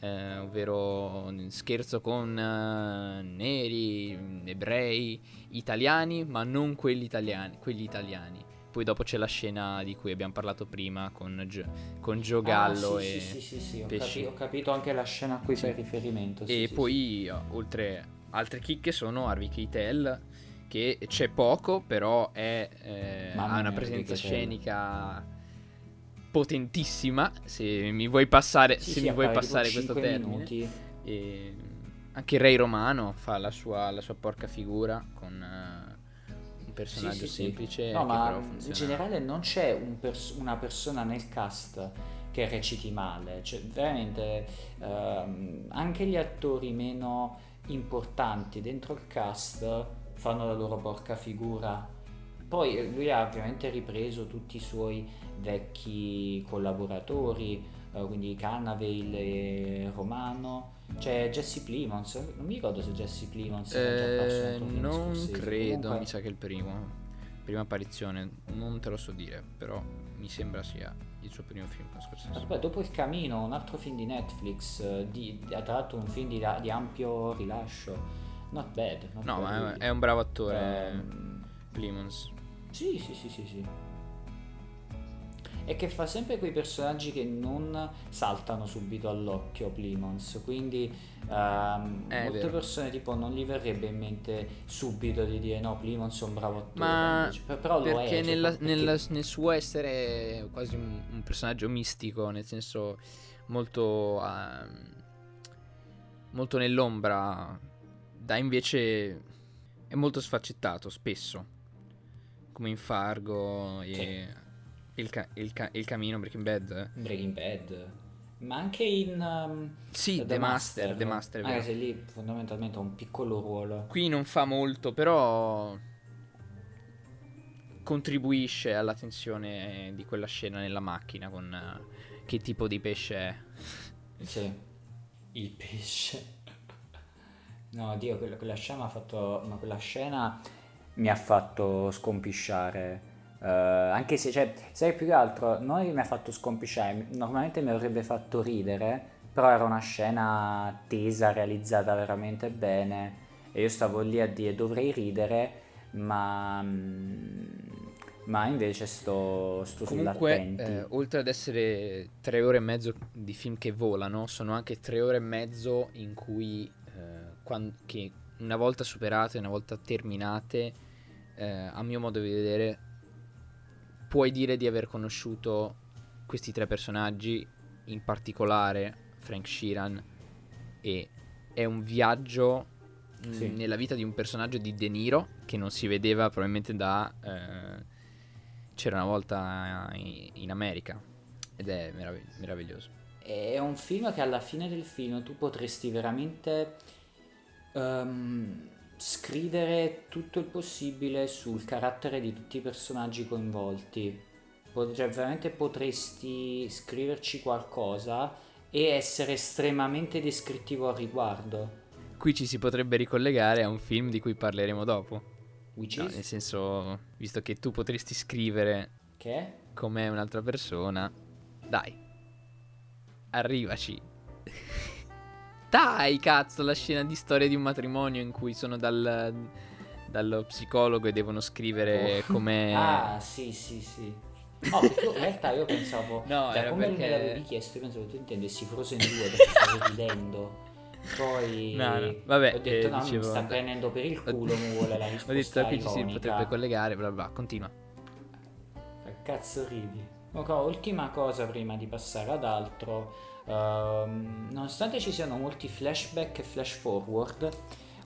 eh, ovvero scherzo con eh, neri, ebrei, italiani, ma non quelli italiani, quelli italiani. Poi dopo c'è la scena di cui abbiamo parlato prima con, Gio, con Gio Gallo ah, sì, e sì, sì, sì, ho, capi- ho capito anche la scena a cui fai riferimento. e poi oltre altre chicche sono Harvey Keitel che c'è poco però è, eh, ha una mia, presenza scenica potentissima se mi vuoi passare, Sì, se sì, mi vuoi passare questo 5 termine minuti. E anche Ray Romano fa la sua, la sua porca figura con eh, personaggio Sì, sì, sì. semplice No, che ma in generale non c'è un pers- una persona nel cast che reciti male, cioè veramente ehm, anche gli attori meno importanti dentro il cast fanno la loro porca figura. Poi eh, lui ha ovviamente ripreso tutti i suoi vecchi collaboratori, eh, quindi Cannavale e Romano. C'è Jesse Plimons, non mi ricordo se Jesse Plimons Eh, non credo, comunque- mi sa che è il primo. Prima apparizione, non te lo so dire, però mi sembra sia il suo primo film con Scorsese. Aspetta, dopo il camino, un altro film di Netflix, eh, di, ha tratto un film di, di ampio rilascio. Not bad. not No, bad, ma è, è un bravo attore, Ehm, Plimons. sì, sì, sì, sì, sì. E che fa sempre quei personaggi che non saltano subito all'occhio, Plimons. Quindi È molte vero. persone tipo non gli verrebbe in mente subito di dire no, Plimons è un bravo attore. Ma però lo è. perché, cioè, nella- perché- nella- nel suo essere quasi un, un personaggio mistico, nel senso molto, ehm, molto nell'ombra, dà invece è molto sfaccettato spesso, come in Fargo e il, ca- il ca- il camino Breaking Bad. Breaking Bad. Ma anche in... ehm, Sì, The, Master, The Master, è Anche vero. se lì fondamentalmente ha un piccolo ruolo. Qui non fa molto, però contribuisce alla tensione di quella scena nella macchina con eh, che tipo di pesce è. Sì. Il pesce. No, Dio, quella, quella scena ha fatto... Ma quella scena mi ha fatto scompisciare. Eh, anche se, cioè, sai più che altro, non mi ha fatto scompisciare, normalmente mi avrebbe fatto ridere, però era una scena tesa, realizzata veramente bene. E io stavo lì a dire dovrei ridere, ma... mm, Ma invece sto, sto Comunque, eh, oltre ad essere tre ore e mezzo di film che volano, sono anche tre ore e mezzo in cui, eh, quan- che una volta superate, una volta terminate, eh, a mio modo di vedere, puoi dire di aver conosciuto questi tre personaggi, in particolare Frank Sheeran, e è un viaggio mh, Sì. nella vita di un personaggio di De Niro che non si vedeva probabilmente da eh, C'era una volta in, in America ed è meravigli- meraviglioso. È un film che alla fine del film tu potresti veramente ehm, scrivere tutto il possibile sul carattere di tutti i personaggi coinvolti. Cioè, veramente potresti scriverci qualcosa e essere estremamente descrittivo al riguardo. Qui ci si potrebbe ricollegare a un film di cui parleremo dopo. Which No, is? nel senso, visto che tu potresti scrivere Che? com'è un'altra persona, dai, arrivaci. Dai, cazzo, la scena di storia di un matrimonio in cui sono dal, dallo psicologo e devono scrivere Oh. com'è... Ah, sì, sì, sì. No, perché in realtà io pensavo, No, da era come perché- me l'avevi chiesto, io pensavo che tu intendessi Frozen 2 perché stavo ridendo. Poi No, no, vabbè, ho detto eh, no, dicevo- mi sta prendendo per il culo, mi vuole la Ho risposta detto qui ci si potrebbe collegare, bla bla, continua. Che cazzo ridi? Ok, ultima cosa prima di passare ad altro. Ehm, nonostante ci siano molti flashback e flash forward,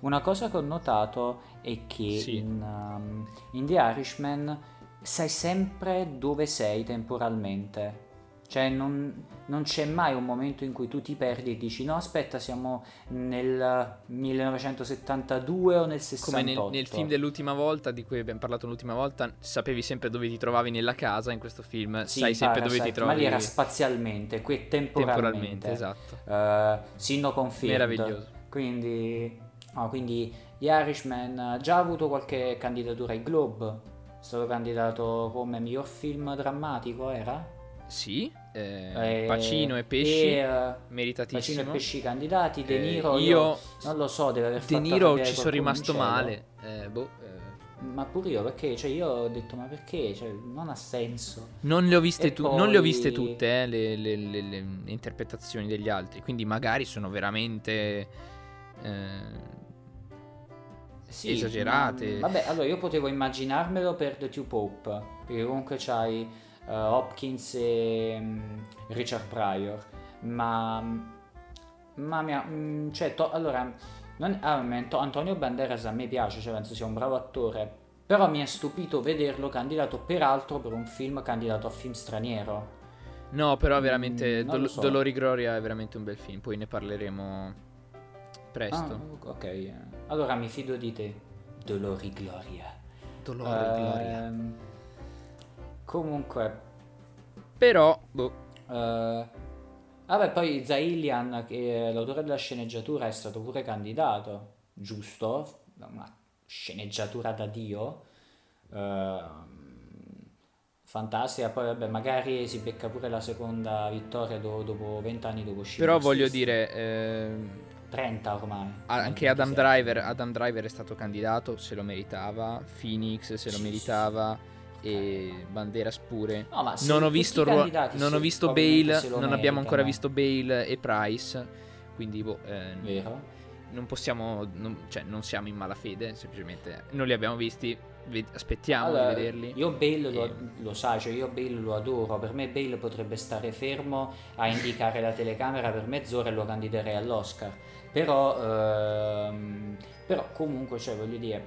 una cosa che ho notato è che Sì. in, um, in The Irishman sai sempre dove sei temporalmente. Cioè non, non c'è mai un momento in cui tu ti perdi e dici no aspetta siamo nel 1972 o nel 68. Come nel, nel film dell'ultima volta, di cui abbiamo parlato l'ultima volta, sapevi sempre dove ti trovavi nella casa, in questo film Sì, sai sempre dove ti trovi Ma lì era spazialmente, qui è temporalmente. temporalmente, esatto. Eh, Sinno Confield. Meraviglioso. Quindi, no, quindi The Irishman ha già avuto qualche candidatura ai Globe. È stato candidato come miglior film drammatico, era? Sì, eh, Pacino e Pesci, e, meritatissimo. Pacino e Pesci candidati, De Niro Eh, io, io- non lo so, deve aver De fatto Niro ci sono rimasto male. Eh, boh, eh, Ma pure io, perché? Cioè, io ho detto, ma perché? Cioè, non ha senso. non, le ho viste tu- non le ho poi- viste tutte eh, le, le- le- le interpretazioni degli altri, quindi magari sono veramente eh, Sì, esagerate. ma- vabbè, allora io potevo immaginarmelo per The Two Pope, perché comunque c'hai eh, Hopkins e mm, Richard Pryor, ma... Ma mia, mm, cioè, to- allora, non- ah, Antonio Banderas a me piace, cioè penso sia un bravo attore, però mi è stupito vederlo candidato peraltro per un film candidato a film straniero. No, però veramente Mm, Dol- so. Dolori Gloria è veramente un bel film, poi ne parleremo presto. Ah, ok, eh. allora mi fido di te. Dolori Gloria. Dolori Gloria. Comunque, Però, boh, eh, vabbè, poi Zailian, che l'autore della sceneggiatura, è stato pure candidato, giusto? Una sceneggiatura da Dio. Ehm, fantastica, poi vabbè, magari si becca pure la seconda vittoria do- dopo vent'anni dopo Schindler's però voglio dire, ehm, 30 ormai. anche Adam 27. Driver, Adam Driver è stato candidato, se lo meritava, Phoenix se lo meritava e Banderas pure. No, se non ho visto, candidati non ho visto Bale, lo non abbiamo ancora meritano. visto Bale e Price, quindi boh, eh, Vero? non possiamo, non, cioè non siamo in malafede, semplicemente non li abbiamo visti, aspettiamo Allora, di vederli. Io Bale lo, E- lo sai, cioè io Bale lo adoro. Per me Bale potrebbe stare fermo a indicare la telecamera per mezz'ora e lo candiderei all'Oscar. Però, ehm, però comunque, cioè, voglio dire,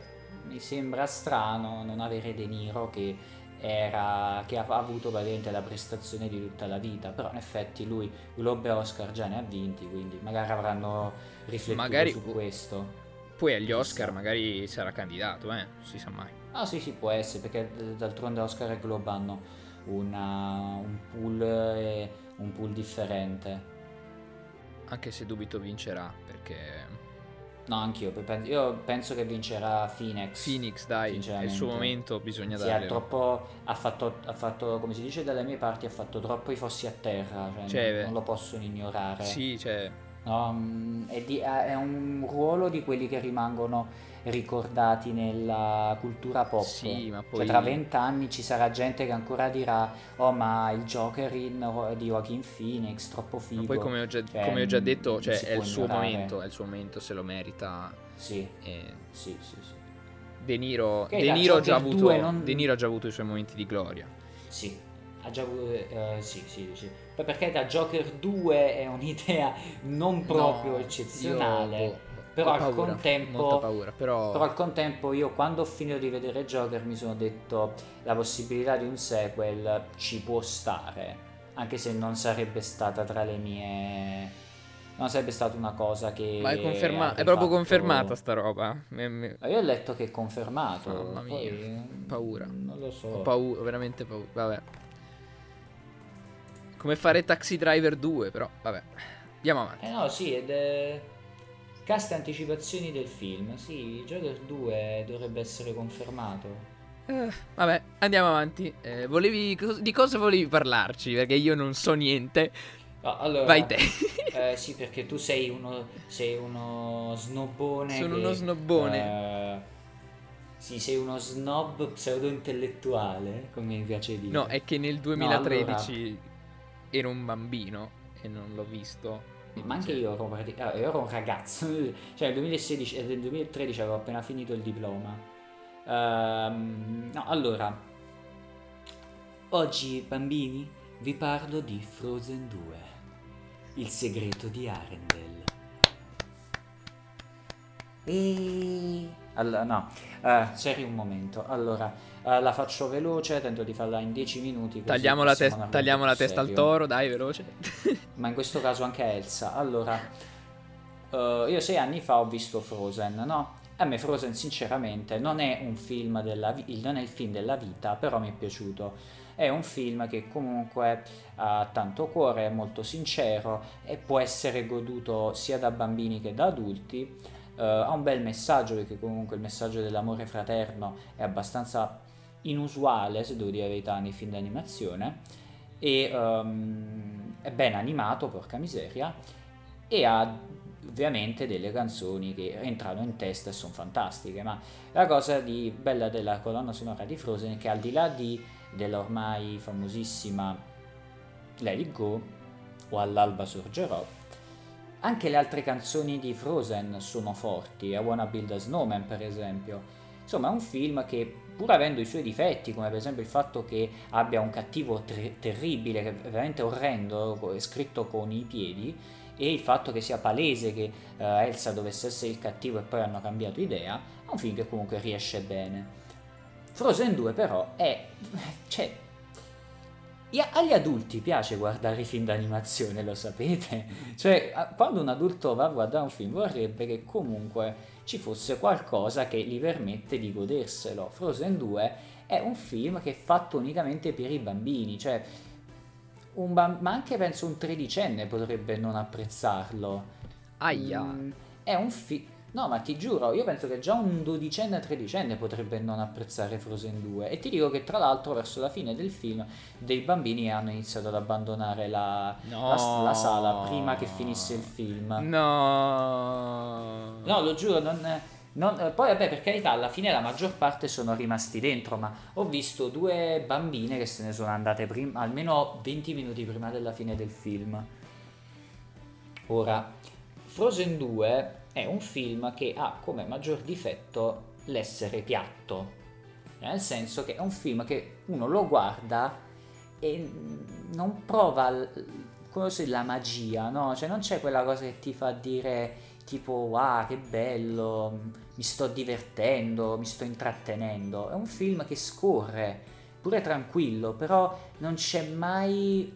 mi sembra strano non avere De Niro che era che ha avuto praticamente la prestazione di tutta la vita. Però in effetti lui Globe e Oscar già ne ha vinti, quindi magari avranno riflettuto Magari- su questo. Poi agli. Oscar magari sarà candidato, eh, non si sa mai. Ah sì sì può essere perché d'altronde Oscar e Globe hanno una- un pool e un pool differente. Anche se dubito vincerà, perché No, anch'io, io penso che vincerà Phoenix. Phoenix, dai, è il suo momento, bisogna Sì, ha darle. troppo ha fatto, ha fatto, come si dice dalle mie parti, ha fatto troppo i fossi a terra, cioè, Cioè, non, non lo possono ignorare. Sì, cioè, No, mm, è, di- è un ruolo di quelli che rimangono ricordati nella cultura pop. Sì, ma Cioè, poi- tra vent'anni ci sarà gente che ancora dirà: Oh, ma il Joker in- di Joaquin Phoenix, troppo figo. ma poi come ho già, Cioè, come ho già mm, detto, cioè, è il suo ignorare. momento, è il suo momento, se lo merita. Sì, E sì, sì, sì. De Niro, De Niro ha già avuto, 2 non- De Niro ha già avuto i suoi momenti di gloria. Sì, ha già avuto. eh, sì, sì, sì. Poi perché da Joker 2 è un'idea non proprio No, eccezionale. io, boh, però al paura, contempo- paura, però, Però al contempo io quando ho finito di vedere Joker mi sono detto la possibilità di un sequel ci può stare, anche se non sarebbe stata tra le mie... non sarebbe stata una cosa che... ma è, conferma- è proprio fatto- confermata sta roba. Me- me- Io ho letto che è confermato. Mamma mia, poi, paura. Non lo so. Ho paura, veramente paura. Vabbè. Come fare Taxi Driver 2, però, vabbè. Andiamo avanti. Eh no, sì, ed è... Cast anticipazioni del film. Sì, Joker 2 dovrebbe essere confermato. Eh, vabbè, andiamo avanti. Eh, volevi, di cosa volevi parlarci? Perché io non so niente. No, allora, Vai te. Eh, sì, perché tu sei uno, sei uno snobbone. Sono che, uno snobbone. eh, sì, sei uno snob pseudo-intellettuale, come mi piace dire. No, è che nel 2013 ero un bambino e non l'ho visto. Ma anche io ero, ah, io ero un ragazzo, cioè nel 2016 e nel 2013 avevo appena finito il diploma. Ehm, no, allora, oggi bambini vi parlo di Frozen 2, il segreto di Arendelle. E... Allora, no, eh, seri un momento. Allora, eh, la faccio veloce, tento di farla in 10 minuti. Tagliamo la, tes- tagliamo la testa al toro, dai, veloce. ma in questo caso anche a Elsa. Allora, eh, io sei anni fa ho visto Frozen, no? A me Frozen sinceramente non è un film della vi- non è il film della vita, però mi è piaciuto. È un film che comunque ha tanto cuore, è molto sincero e può essere goduto sia da bambini che da adulti. Eh, ha un bel messaggio perché comunque il messaggio dell'amore fraterno è abbastanza inusuale, se devo dire la verità, nei film d'animazione. e um, è ben animato, porca miseria, e ha ovviamente delle canzoni che entrano in testa e sono fantastiche, ma la cosa di bella della colonna sonora di Frozen è che al di là di, della ormai famosissima Let It Go o All'alba sorgerò, anche le altre canzoni di Frozen sono forti, I Wanna Build a Snowman per esempio. Insomma è un film che pur avendo i suoi difetti, come per esempio il fatto che abbia un cattivo ter- terribile, che è veramente orrendo, scritto con i piedi, e il fatto che sia palese che uh, Elsa dovesse essere il cattivo e poi hanno cambiato idea, è un film che comunque riesce bene. Frozen 2 però è... cioè... Agli adulti piace guardare i film d'animazione, lo sapete? Cioè, quando un adulto va a guardare un film vorrebbe che comunque ci fosse qualcosa che gli permette di goderselo. Frozen 2 è un film che è fatto unicamente per i bambini, cioè un bamb- ma anche penso un tredicenne potrebbe non apprezzarlo. Aia. Mm, è un film... No, ma ti giuro, io penso che già un dodicenne, tredicenne potrebbe non apprezzare Frozen 2. E ti dico che tra l'altro verso la fine del film dei bambini hanno iniziato ad abbandonare la, no. la, la sala prima che finisse il film. No. No, lo giuro, non... È non, eh, poi vabbè per carità alla fine la maggior parte sono rimasti dentro ma ho visto due bambine che se ne sono andate prima, almeno 20 minuti prima della fine del film ora Frozen 2 è un film che ha come maggior difetto l'essere piatto nel senso che è un film che uno lo guarda e non prova come se la magia no? cioè non c'è quella cosa che ti fa dire tipo wow che bello, mi sto divertendo, mi sto intrattenendo. È un film che scorre, pure tranquillo, però non c'è mai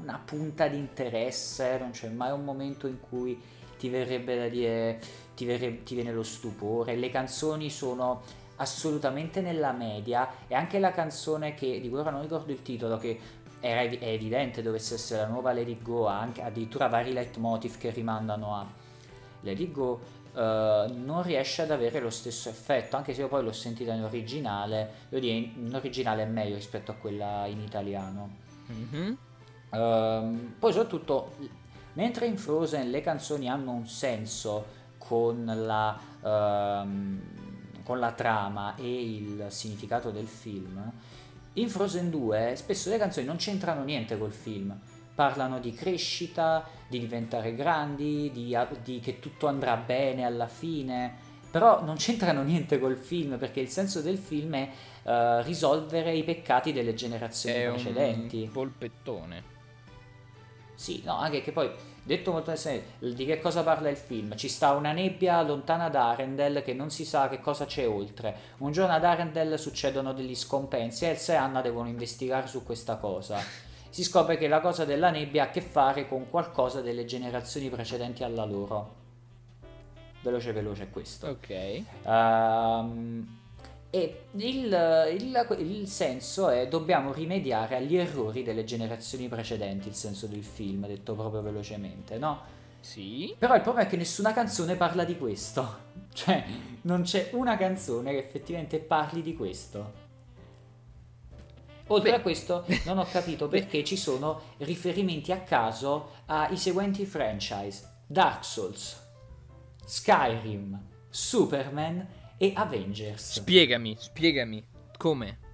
una punta di interesse, non c'è mai un momento in cui ti verrebbe da dire, ti, verrebbe, ti viene lo stupore. Le canzoni sono assolutamente nella media e anche la canzone che, di cui ora non ricordo il titolo, che era, è evidente dovesse essere la nuova Lady Go, ha anche addirittura vari leitmotiv che rimandano a Lady Go uh, non riesce ad avere lo stesso effetto, anche se io poi l'ho sentita in originale, devo dire in originale è meglio rispetto a quella in italiano. Mm-hmm. Uh, poi soprattutto, mentre in Frozen le canzoni hanno un senso con la, uh, con la trama e il significato del film, in Frozen 2 spesso le canzoni non c'entrano niente col film parlano di crescita, di diventare grandi, di, di, che tutto andrà bene alla fine, però non c'entrano niente col film perché il senso del film è uh, risolvere i peccati delle generazioni è precedenti. Un polpettone. Sì, no, anche che poi, detto molto semplice, di che cosa parla il film? Ci sta una nebbia lontana da Arendelle che non si sa che cosa c'è oltre. Un giorno ad Arendelle succedono degli scompensi e Elsa e Anna devono investigare su questa cosa si scopre che la cosa della nebbia ha a che fare con qualcosa delle generazioni precedenti alla loro. Veloce veloce è questo. Ok. Um, e il, il, il, senso è dobbiamo rimediare agli errori delle generazioni precedenti, il senso del film, detto proprio velocemente, no? Sì. Però il problema è che nessuna canzone parla di questo. Cioè, non c'è una canzone che effettivamente parli di questo. Oltre Beh. a questo non ho capito perché ci sono riferimenti a caso ai seguenti franchise. Dark Souls, Skyrim, Superman e Avengers. Spiegami, spiegami come.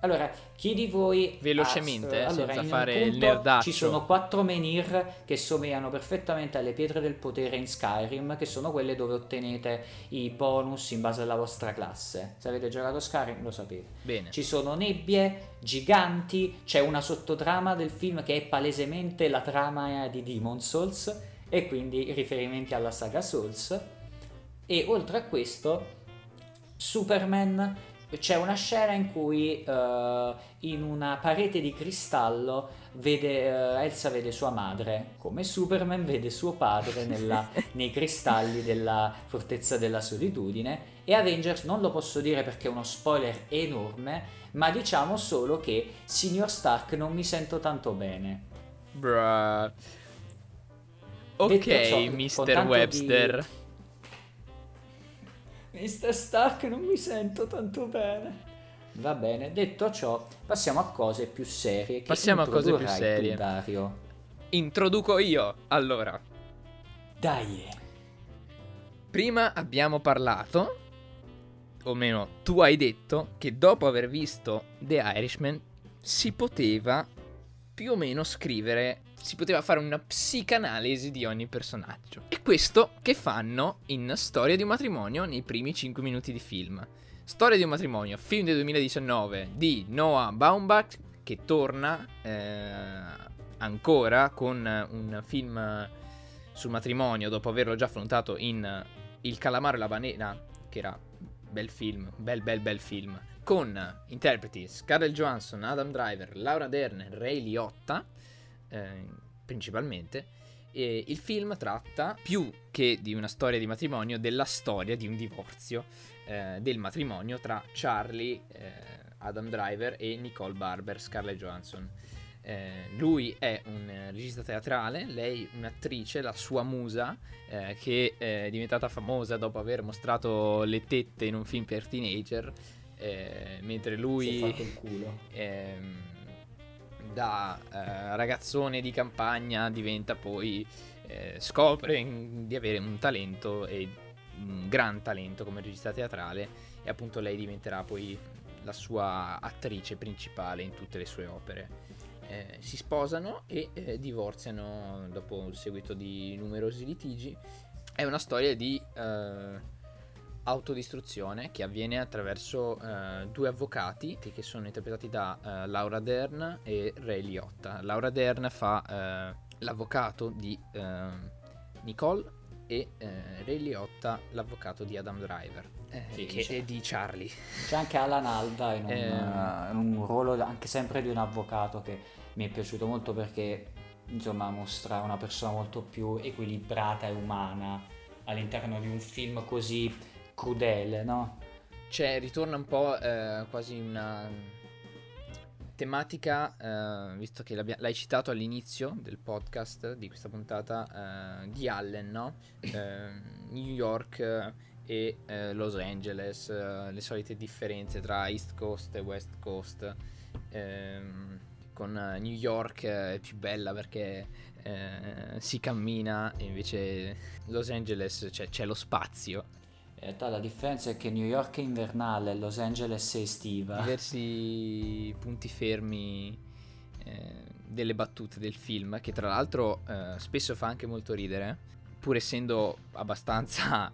Allora, chi di voi velocemente, ha, allora, senza fare il nerdaccio. Ci sono quattro menhir che somigliano perfettamente alle pietre del potere in Skyrim, che sono quelle dove ottenete i bonus in base alla vostra classe. Se avete giocato Skyrim lo sapete. Bene. Ci sono nebbie, giganti, c'è una sottotrama del film che è palesemente la trama di Demon Souls e quindi riferimenti alla saga Souls. E oltre a questo, Superman c'è una scena in cui uh, in una parete di cristallo vede, uh, Elsa vede sua madre, come Superman vede suo padre nella, nei cristalli della fortezza della solitudine. E Avengers non lo posso dire perché è uno spoiler enorme, ma diciamo solo che Signor Stark non mi sento tanto bene. Bruh. Ok, ciò, Mr. Webster. Di Mr. Stark non mi sento tanto bene. Va bene, detto ciò, passiamo a cose più serie. Che Passiamo a cose più serie. Tu, Dario. Introduco io. Allora, Dai. prima abbiamo parlato, o meno tu hai detto, che dopo aver visto The Irishman si poteva più o meno scrivere, si poteva fare una psicanalisi di ogni personaggio. E questo che fanno in Storia di un matrimonio nei primi 5 minuti di film. Storia di un matrimonio, film del 2019 di Noah Baumbach che torna eh, ancora con un film sul matrimonio dopo averlo già affrontato in Il calamaro e la balena, che era bel film, bel bel bel film, con interpreti Scarlett Johansson, Adam Driver, Laura Dern, Ray Liotta, eh, principalmente. E il film tratta più che di una storia di matrimonio, della storia di un divorzio eh, del matrimonio tra Charlie, eh, Adam Driver e Nicole Barber, Scarlett Johansson. Eh, lui è un eh, regista teatrale, lei un'attrice, la sua musa, eh, che è diventata famosa dopo aver mostrato le tette in un film per teenager, eh, mentre lui Si è fatto il culo. ehm, da eh, ragazzone di campagna diventa poi eh, scopre in- di avere un talento e un gran talento come regista teatrale e appunto lei diventerà poi la sua attrice principale in tutte le sue opere. Eh, si sposano e eh, divorziano dopo il seguito di numerosi litigi. È una storia di eh, autodistruzione che avviene attraverso eh, due avvocati che sono interpretati da eh, Laura Dern e Ray Liotta. Laura Dern fa eh, l'avvocato di eh, Nicole e eh, Ray Liotta l'avvocato di Adam Driver eh, Sì, che c'è. è di Charlie. C'è anche Alan Alda in un, Ehm. eh, in un ruolo anche sempre di un avvocato che mi è piaciuto molto perché insomma mostra una persona molto più equilibrata e umana all'interno di un film così crudele, no? Cioè, ritorna un po' eh, quasi una tematica, eh, visto che l'hai citato all'inizio del podcast di questa puntata, eh, di Allen, no? Eh, New York eh, e eh, Los Angeles, le solite differenze tra East Coast e West Coast. ehm, con New York è più bella perché si cammina e invece Los Angeles c'è- c'è lo spazio. In realtà la differenza è che New York è invernale, Los Angeles è estiva. diversi punti fermi eh, delle battute del film, che tra l'altro eh, spesso fa anche molto ridere, pur essendo abbastanza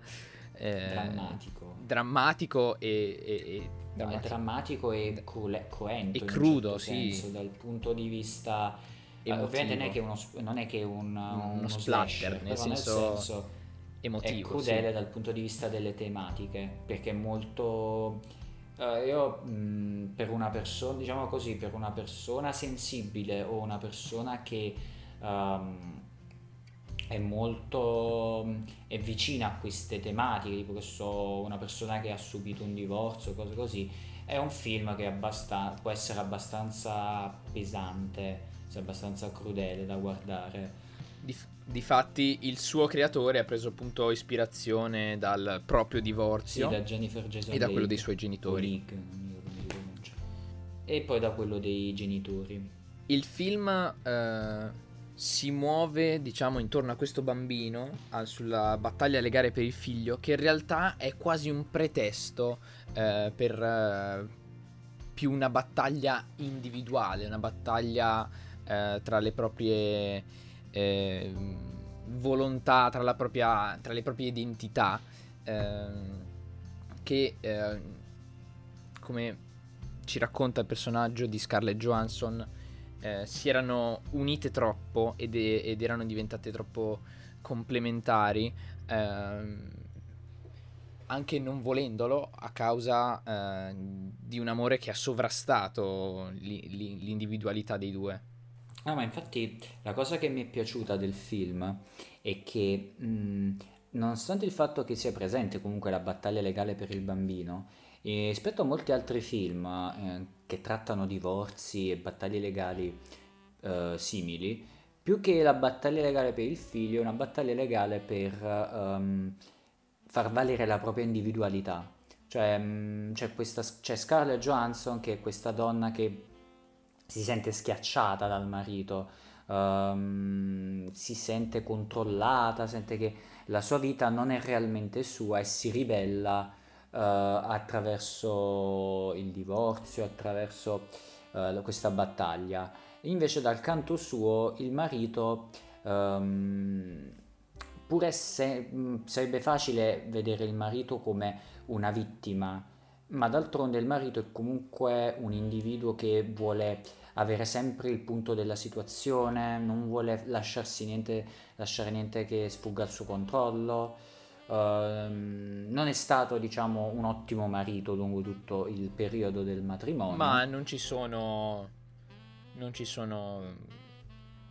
eh, Drammatico. drammatico e, e- e- È drammatico. drammatico e crule- cruento. E crudo, certo sì. senso, dal punto di vista... eh, Emotivo. ovviamente non è che, uno, non è che un, Uno uno splatter, nel però senso è emotivo. crudele sì. dal punto di vista delle tematiche, perché è molto... eh, io mh, per una persona, diciamo così, per una persona sensibile o una persona che ehm, è molto è vicina a queste tematiche, tipo che so, una persona che ha subito un divorzio, cose così, è un film che abbastan- può essere abbastanza pesante, cioè abbastanza crudele da guardare. Dif- Difatti il suo creatore ha preso appunto ispirazione dal proprio Sì, divorzio da Jennifer Jason e da quello dei suoi genitori. Pronuncia. E poi da quello dei genitori. Il film eh, si muove, diciamo, intorno a questo bambino, a- sulla battaglia legale per il figlio, che in realtà è quasi un pretesto eh, per eh, più una battaglia individuale, una battaglia eh, tra le proprie eh, volontà, tra, propria, tra le proprie identità, ehm, che eh, come ci racconta il personaggio di Scarlett Johansson, eh, si erano unite troppo ed, ed erano diventate troppo complementari, ehm, anche non volendolo, a causa eh, di un amore che ha sovrastato li- li- l'individualità dei due. No, ma infatti la cosa che mi è piaciuta del film è che, mh, nonostante il fatto che sia presente comunque la battaglia legale per il bambino, eh, rispetto a molti altri film eh, che trattano divorzi e battaglie legali eh, simili, più che la battaglia legale per il figlio, è una battaglia legale per ehm, far valere la propria individualità. Cioè, mh, c'è, questa, c'è Scarlett Johansson che è questa donna che si sente schiacciata dal marito, ehm, si sente controllata, sente che la sua vita non è realmente sua e si ribella eh, attraverso il divorzio, attraverso eh, questa battaglia. Invece dal canto suo il marito, ehm, pur esse- mh, sarebbe facile vedere il marito come una vittima, ma d'altronde il marito è comunque un individuo che vuole avere sempre il punto della situazione, non vuole lasciarsi niente, lasciare niente che sfugga al suo controllo. Ehm, non è stato, diciamo, un ottimo marito lungo tutto il periodo del matrimonio. Ma non ci sono. Non ci sono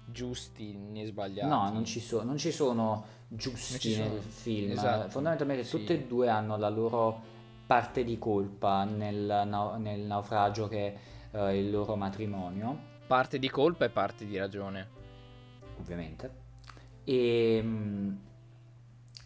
giusti né sbagliati. No, non ci, so- non ci sono giusti ci sono. nel film. Esatto. Fondamentalmente Sì. tutte e due hanno la loro parte di colpa nel, nel naufragio che eh, il loro matrimonio, Parte di colpa e parte di ragione. ovviamente. E mm,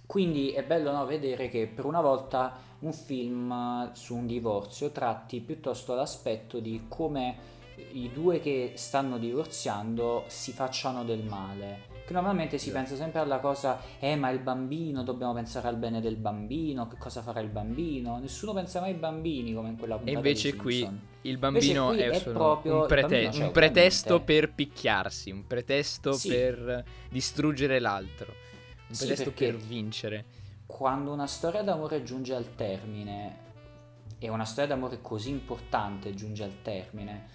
quindi è bello no, vedere che per una volta un film su un divorzio tratti piuttosto l'aspetto di come i due che stanno divorziando si facciano del male. Che normalmente si pensa sempre alla cosa, eh ma il bambino, dobbiamo pensare al bene del bambino, che cosa farà il bambino. Nessuno pensa mai ai bambini come in quella E puntata invece dei qui il bambino qui è, è proprio- un, prete- un pretesto per picchiarsi, un pretesto Sì. per distruggere l'altro, un Sì, pretesto perché- per vincere. quando una storia d'amore giunge al termine e una storia d'amore così importante giunge al termine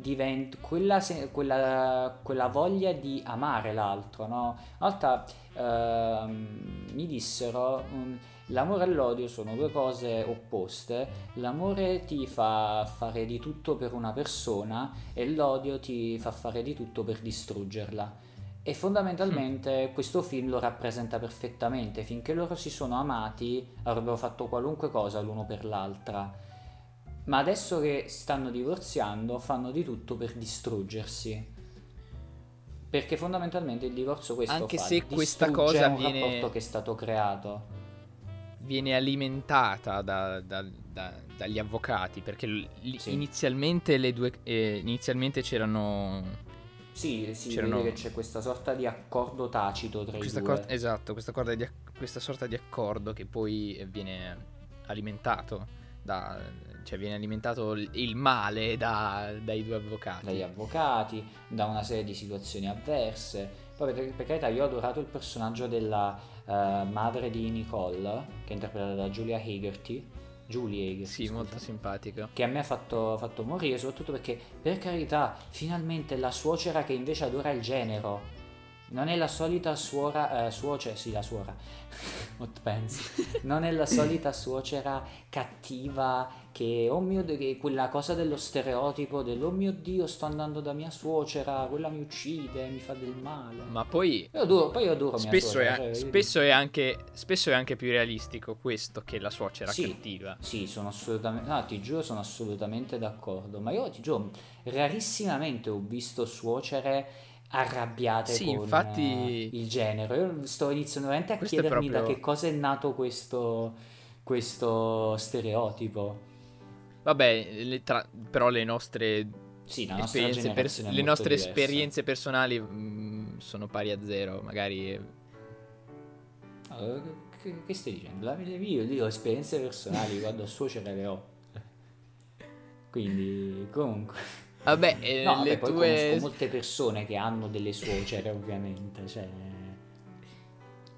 diventa quella, quella- quella voglia di amare l'altro no? una volta ehm, mi dissero mh, l'amore e l'odio sono due cose opposte l'amore ti fa fare di tutto per una persona e l'odio ti fa fare di tutto per distruggerla e fondamentalmente questo film lo rappresenta perfettamente. Finché loro si sono amati, avrebbero fatto qualunque cosa l'uno per l'altra. Ma adesso che stanno divorziando, fanno di tutto per distruggersi. Perché fondamentalmente il divorzio questo Anche fa, se questa cosa un viene- rapporto che è stato creato. Viene alimentata da- da- da- dagli avvocati perché l- Sì. inizialmente le due eh, inizialmente c'erano Sì, si C'erano- che c'è questa sorta di accordo tacito tra questa i due. cor- esatto, questa, di questa sorta di accordo che poi viene alimentato da cioè viene alimentato il male da- dai due avvocati. dagli avvocati, da una serie di situazioni avverse. Poi per, per carità io ho adorato il personaggio della eh, madre di Nicole, che è interpretata da Julia Hagerty, Julie Hagerty, Sì, scusa, molto simpatico. che a me ha fatto, fatto morire, soprattutto perché per carità finalmente la suocera che invece adora il genero. Non è la solita suora, eh, suocera, sì la suora, what pensi? Non è la solita suocera cattiva che, oh mio Dio, che quella cosa dello stereotipo del, oh mio Dio, sto andando da mia suocera, quella mi uccide, mi fa del male. Ma poi Io adoro, poi io adoro spesso, suocera, è, cioè, io- spesso, è anche, spesso è anche più realistico questo che la suocera Sì. cattiva. Sì, sono assolutamente, no, ti giuro, sono assolutamente d'accordo. Ma io ti giuro, rarissimamente ho visto suocere arrabbiate Sì, con infatti- eh, il genere. Io sto iniziando veramente a Questo chiedermi da proprio- che cosa è nato questo, questo stereotipo. Vabbè, le tra- però le nostre Sì, esperienze, pers- le nostre esperienze personali mm, sono pari a zero. Magari Ah, Che, che stai dicendo? La- mie, io ho esperienze personali, guarda, suocere le ho. Quindi, comunque... Vabbè, eh, No, vabbè, le poi tue conosco molte persone che hanno delle suocere, ovviamente, cioè...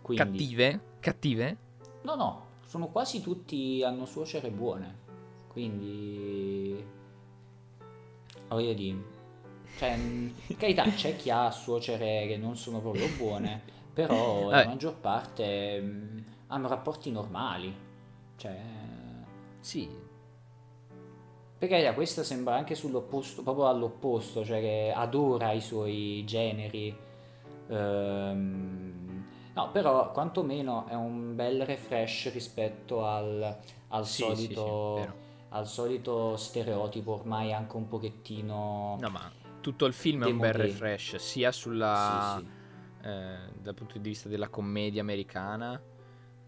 Quindi... cattive, cattive? No, no, sono quasi tutti hanno suocere buone. Quindi... Voglio dire... Cioè, carità, c'è chi ha suocere che non sono proprio buone, però la Eh. maggior parte mh, hanno rapporti normali. Cioè... Sì, Per carità, questa sembra anche sull'opposto, proprio all'opposto, cioè che adora i suoi generi. Ehm, no, però quantomeno è un bel refresh rispetto al, al Sì, sì, sì, solito, vero. al solito stereotipo, ormai anche un pochettino... no, ma tutto il film è un bel Demodé. refresh, sia sulla Sì, sì. eh, dal punto di vista della commedia americana,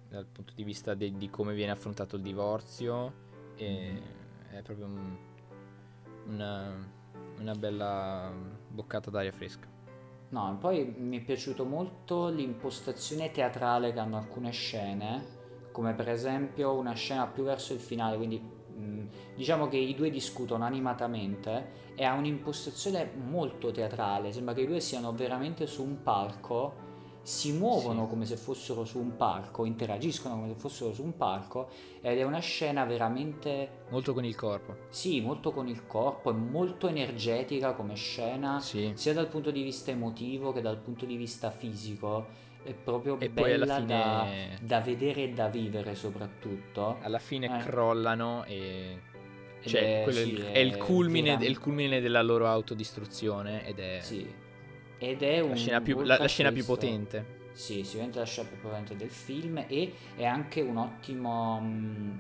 dal punto di vista de- di come viene affrontato il divorzio. E è proprio un- una, una bella boccata d'aria fresca. No, poi mi è piaciuto molto l'impostazione teatrale che hanno alcune scene, come per esempio una scena più verso il finale, quindi mh, diciamo che i due discutono animatamente e ha un'impostazione molto teatrale, sembra che i due siano veramente su un palco, si muovono Sì. come se fossero su un palco, interagiscono come se fossero su un palco ed è una scena veramente, Molto con il corpo. sì, molto con il corpo, è molto energetica come scena Sì. sia dal punto di vista emotivo che dal punto di vista fisico. È proprio E bella da, fine, da vedere e da vivere soprattutto. alla fine Eh. crollano e... Cioè, è- quello è, sì, il, è il culmine, è il culmine della loro autodistruzione ed è Sì. Ed è la scena più, la- la scena più potente. Sì, sicuramente la scena più potente del film e è anche un ottimo mm,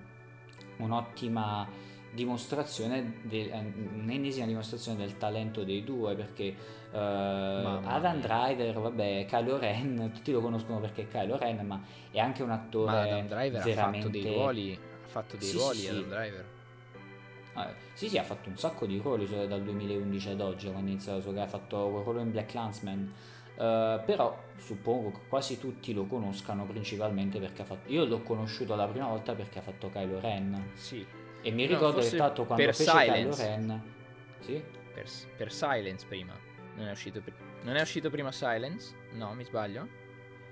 un'ottima dimostrazione del, eh, un'ennesima dimostrazione del talento dei due perché eh, Adam. Driver, vabbè, Kylo Ren, tutti lo conoscono perché è Kylo Ren, ma è anche un attore Ma Adam Driver ha fatto dei veramente- ruoli, ha fatto dei Sì, ruoli sì, Adam. Driver. Ah, sì, sì, ha fatto un sacco di ruoli cioè, dal 2011 ad oggi, quando ha iniziato la sua carriera, ha fatto quel ruolo in Black Landsman. Eh, però suppongo che quasi tutti lo conoscano principalmente perché ha fatto. Io l'ho conosciuto la prima volta perché ha fatto Kylo Ren. Sì, E mi No, ricordo che tanto quando per fece Silence. Kylo Ren. Sì? per, per Silence prima. Non è uscito, pri- non è uscito prima Silence? No, mi sbaglio?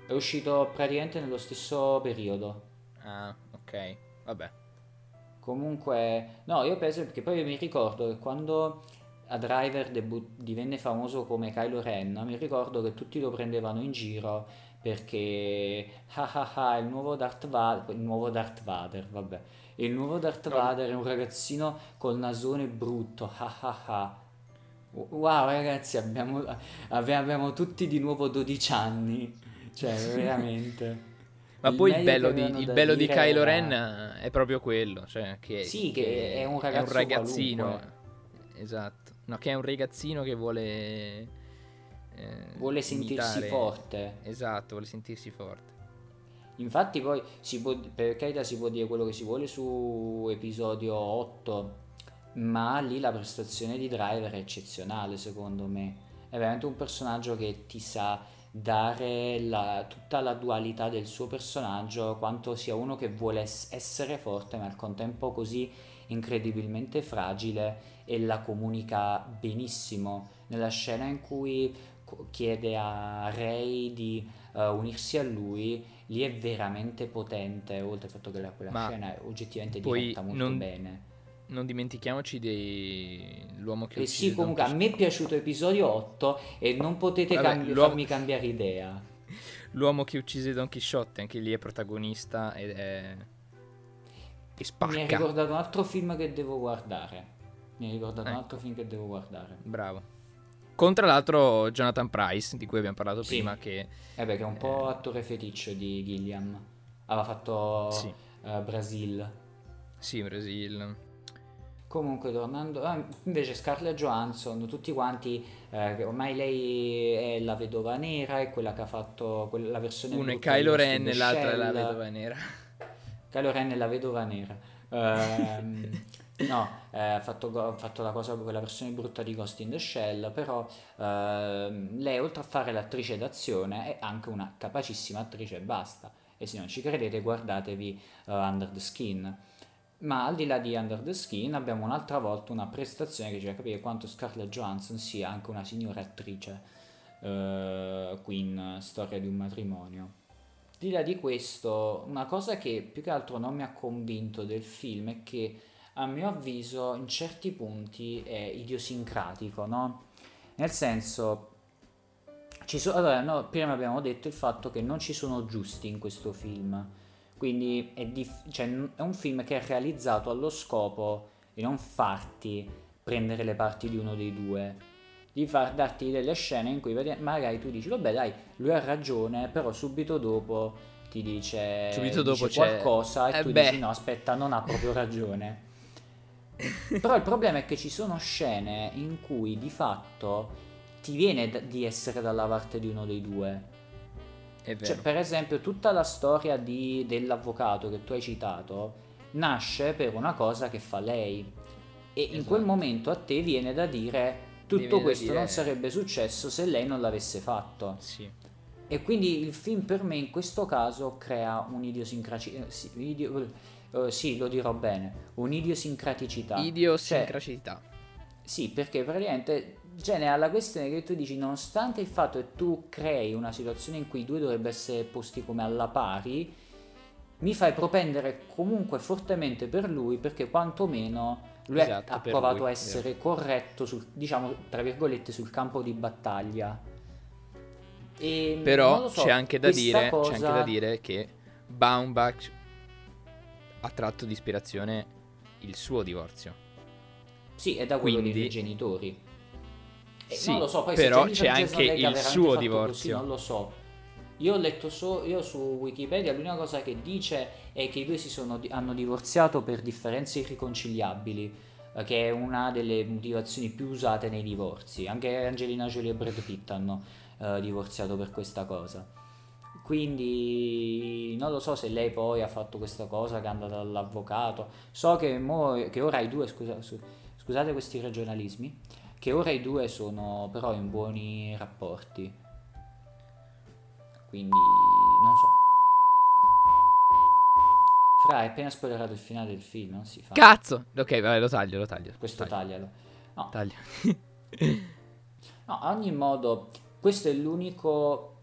È uscito praticamente nello stesso periodo. Ah, ok. Vabbè. Comunque, no, io penso perché poi mi ricordo che quando a Driver debu- divenne famoso come Kylo Ren, mi ricordo che tutti lo prendevano in giro perché ah ah ah, il nuovo Darth Vader, il nuovo Darth Vader, vabbè. Il nuovo Darth. Vader è un ragazzino col nasone brutto, ah ah ah. Wow, ragazzi, abbiamo, abbiamo tutti di nuovo 12 anni. Cioè, veramente. Ma Il poi il bello, che di, il bello di Kylo era- Ren è proprio quello. Cioè, che, Sì, che è un ragazzo ragazzino. qualunque. Esatto. No, che è un ragazzino che vuole. eh, Vuole sentirsi imitare- forte. Esatto, vuole sentirsi forte. Infatti poi si può, per carità si può dire quello che si vuole su episodio 8, ma lì la prestazione di Driver è eccezionale secondo me. È veramente un personaggio che ti sa dare la- tutta la dualità del suo personaggio, quanto sia uno che vuole es- essere forte ma al contempo così incredibilmente fragile e la comunica benissimo. Nella scena in cui chiede a Ray di eh, unirsi a lui, lì è veramente potente, oltre al fatto che la- quella Ma scena oggettivamente poi diretta molto non- bene. Non dimentichiamoci dell'uomo che E Eh sì, comunque a me è piaciuto episodio 8 e non potete Vabbè, cambi- l'uomo- farmi cambiare idea. Quixote. L'uomo che uccise Don Chisciotte, anche lì è protagonista ed è... E Mi ha spacca. ricordato un altro film che devo guardare. Mi ha ricordato un Ecco. altro film che devo guardare. Bravo. Con tra l'altro Jonathan Price, di cui abbiamo parlato Sì. prima, che... Eh beh, che è un po' attore feticcio di Gilliam. Aveva fatto Sì, eh, Brasil. sì, Brasil. Comunque, tornando, ah, invece Scarlett Johansson, tutti quanti, eh, ormai lei è la vedova nera, è quella che ha fatto quella- la versione Uno è brutta di Kylo Ren e l'altra è la vedova nera. Kylo Ren è la vedova nera. Ehm, no, eh, ha fatto, go- ha fatto la cosa quella versione brutta di Ghost in the Shell, però ehm, lei oltre a fare l'attrice d'azione è anche una capacissima attrice e basta. E se non ci credete guardatevi eh, Under the Skin. Ma al di là di Under the Skin abbiamo un'altra volta una prestazione che ci fa capire quanto Scarlett Johansson sia anche una signora attrice. eh, qui in Storia di un matrimonio. Di là di questo, una cosa che più che altro non mi ha convinto del film è che a mio avviso in certi punti è idiosincratico, no? Nel senso, ci so- allora, no, prima abbiamo detto il fatto che non ci sono giusti in questo film, quindi è, dif- cioè, è un film che è realizzato allo scopo di non farti prendere le parti di uno dei due, di far darti delle scene in cui magari tu dici, vabbè dai, lui ha ragione, però subito dopo ti dice, Subito dopo dice c'è- qualcosa e Eh tu beh. dici no, aspetta, non ha proprio ragione. Però il problema è che ci sono scene in cui di fatto ti viene d- di essere dalla parte di uno dei due. Cioè, per esempio, tutta la storia di- dell'avvocato che tu hai citato nasce per una cosa che fa lei. E in Esatto. quel momento a te viene da dire tutto questo dire- non sarebbe successo se lei non l'avesse fatto. Sì. E quindi il film per me in questo caso crea un'idiosincrasia. Sì, idio- eh, sì, lo dirò bene. Un'idiosincraticità. Cioè, Idiosincrasicità. sì, perché praticamente genera alla questione che tu dici, nonostante il fatto che tu crei una situazione in cui i due dovrebbero essere posti come alla pari, mi fai propendere comunque fortemente per lui perché quantomeno lui ha- Esatto, ha provato lui, a essere corretto sul, diciamo, tra virgolette, sul campo di battaglia. E Però so, c'è, anche da dire, cosa- c'è anche da dire che Baumbach ha tratto di ispirazione il suo divorzio. Sì, è da quello Quindi- dei genitori. E Sì, non lo so, poi però c'è Jason anche il suo divorzio. Così, non lo so. Io ho letto so, io su Wikipedia l'unica cosa che dice è che i due si sono, hanno divorziato per differenze irriconciliabili, eh, che è una delle motivazioni più usate nei divorzi. Anche Angelina Jolie e Brad Pitt hanno eh, divorziato per questa cosa. Quindi non lo so se lei poi ha fatto questa cosa che è andata dall'avvocato. So che, mo- che ora i due, scusa- scusate questi regionalismi, che ora i due sono però in buoni rapporti. Quindi non so. Fra, hai appena spoilerato il finale del film, non si fa. Cazzo! Ok, vai, lo taglio, lo taglio. Questo taglio. taglialo. No, Taglio. no, a ogni modo, questo è l'unico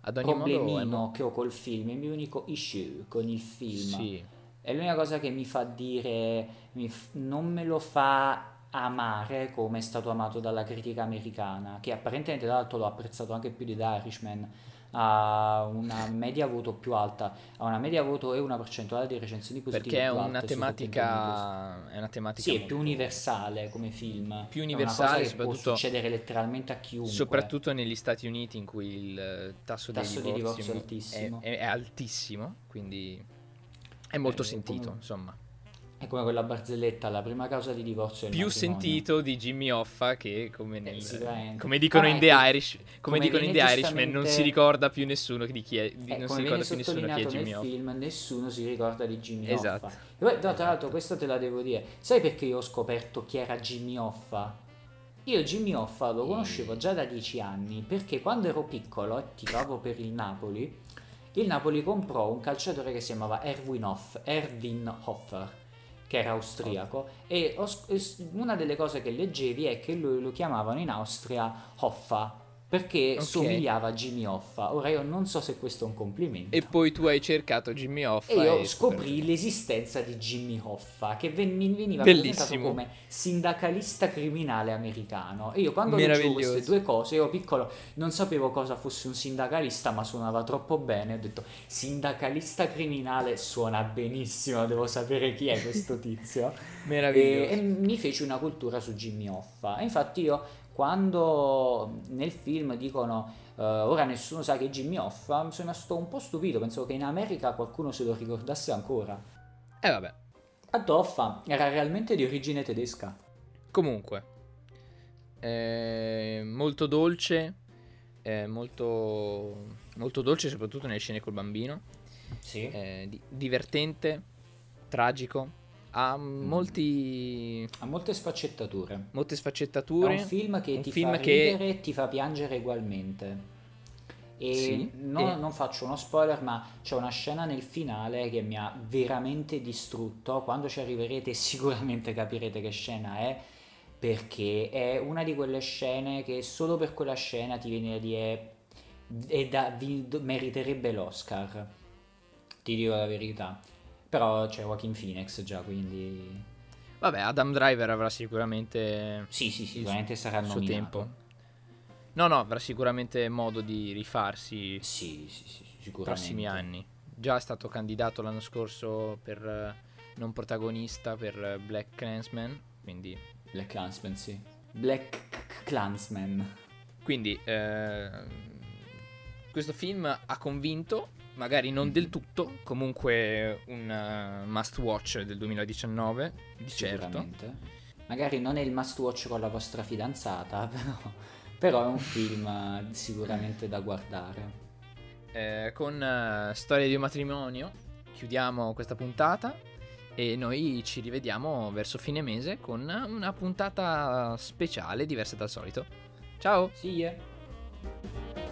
Ad ogni modo... problemino mo- che ho col film, il mio unico issue con il film. Sì. È l'unica cosa che mi fa dire, mi f- non me lo fa amare come è stato amato dalla critica americana, che apparentemente tra l'altro l'ho apprezzato anche più di The Irishman, ha una media voto più alta, ha una media voto e una percentuale di recensioni positive Perché è una tematica... È una tematica... Sì, è più universale come film. Più È una universale, cosa che soprattutto- può succedere letteralmente a chiunque. Soprattutto negli Stati Uniti in cui il tasso, Tasso di divorzi divorzio è- altissimo. È, è altissimo, quindi è molto Eh, sentito, come- insomma. È come quella barzelletta, la prima causa di divorzio è il Più matrimonio. sentito di Jimmy Hoffa che come nel... sicuramente. come dicono Ah, in The Irish, come, come dicono in The Irishman, non si ricorda più nessuno di chi è, di- Eh, non si ricorda più nessuno chi è Jimmy Hoffa. film, nessuno si ricorda di Jimmy Esatto. Hoffa. E poi, no, tra l'altro, questo te la devo dire. Sai perché io ho scoperto chi era Jimmy Hoffa? Io Jimmy Hoffa lo conoscevo già da dieci anni perché quando ero piccolo e tifavo per il Napoli, il Napoli comprò un calciatore che si chiamava Erwin Hoff, Erwin Hoffer, che era austriaco, e una delle cose che leggevi è che lui lo chiamavano in Austria Hoffa, perché Ok. somigliava a Jimmy Hoffa. Ora io non so se questo è un complimento. E poi tu hai cercato Jimmy Hoffa E io e- scoprì l'esistenza di Jimmy Hoffa, che ven- veniva presentato come sindacalista criminale americano. E io quando leggevo queste due cose, io piccolo non sapevo cosa fosse un sindacalista, ma suonava troppo bene. Ho detto, sindacalista criminale suona benissimo, devo sapere chi è questo tizio. e, Meraviglioso. e mi feci una cultura su Jimmy Hoffa. E infatti io quando nel film dicono eh, ora nessuno sa che Jimmy Hoffa, mi sono rimasto un po' stupito, pensavo che in America qualcuno se lo ricordasse ancora. E vabbè. Ad Hoffa era realmente di origine tedesca. Comunque, eh, molto dolce, eh, molto, molto dolce soprattutto nelle scene col bambino, Sì. eh, di- divertente, tragico, ha Mm. molti, Ha molte sfaccettature. molte È sfaccettature. un film che un ti film fa che- ridere e ti fa piangere ugualmente. E Sì, no- e- non faccio uno spoiler, ma c'è una scena nel finale che mi ha veramente distrutto. Quando ci arriverete sicuramente capirete che scena è, perché è una di quelle scene che solo per quella scena ti viene a dire e da, vi- meriterebbe l'Oscar. Ti dico la verità. Però c'è Joaquin Phoenix già, quindi... Vabbè, Adam Driver avrà sicuramente Sì, sì, il sicuramente sarà il suo nominato. tempo. No, no, avrà sicuramente modo di rifarsi Sì, sì, sì, sicuramente. prossimi anni. Già è stato candidato l'anno scorso per eh, non protagonista per eh, Black Clansman, quindi, Black Clansman, sì. Black Clansman. quindi eh, questo film ha convinto, magari non del tutto, comunque un eh, must watch del 2019, di certo. Magari non è il must watch con la vostra fidanzata, però, però è un film eh, sicuramente da guardare. eh, con uh, Storia di un matrimonio chiudiamo questa puntata e noi ci rivediamo verso fine mese con una puntata speciale diversa dal solito. Ciao! See ya!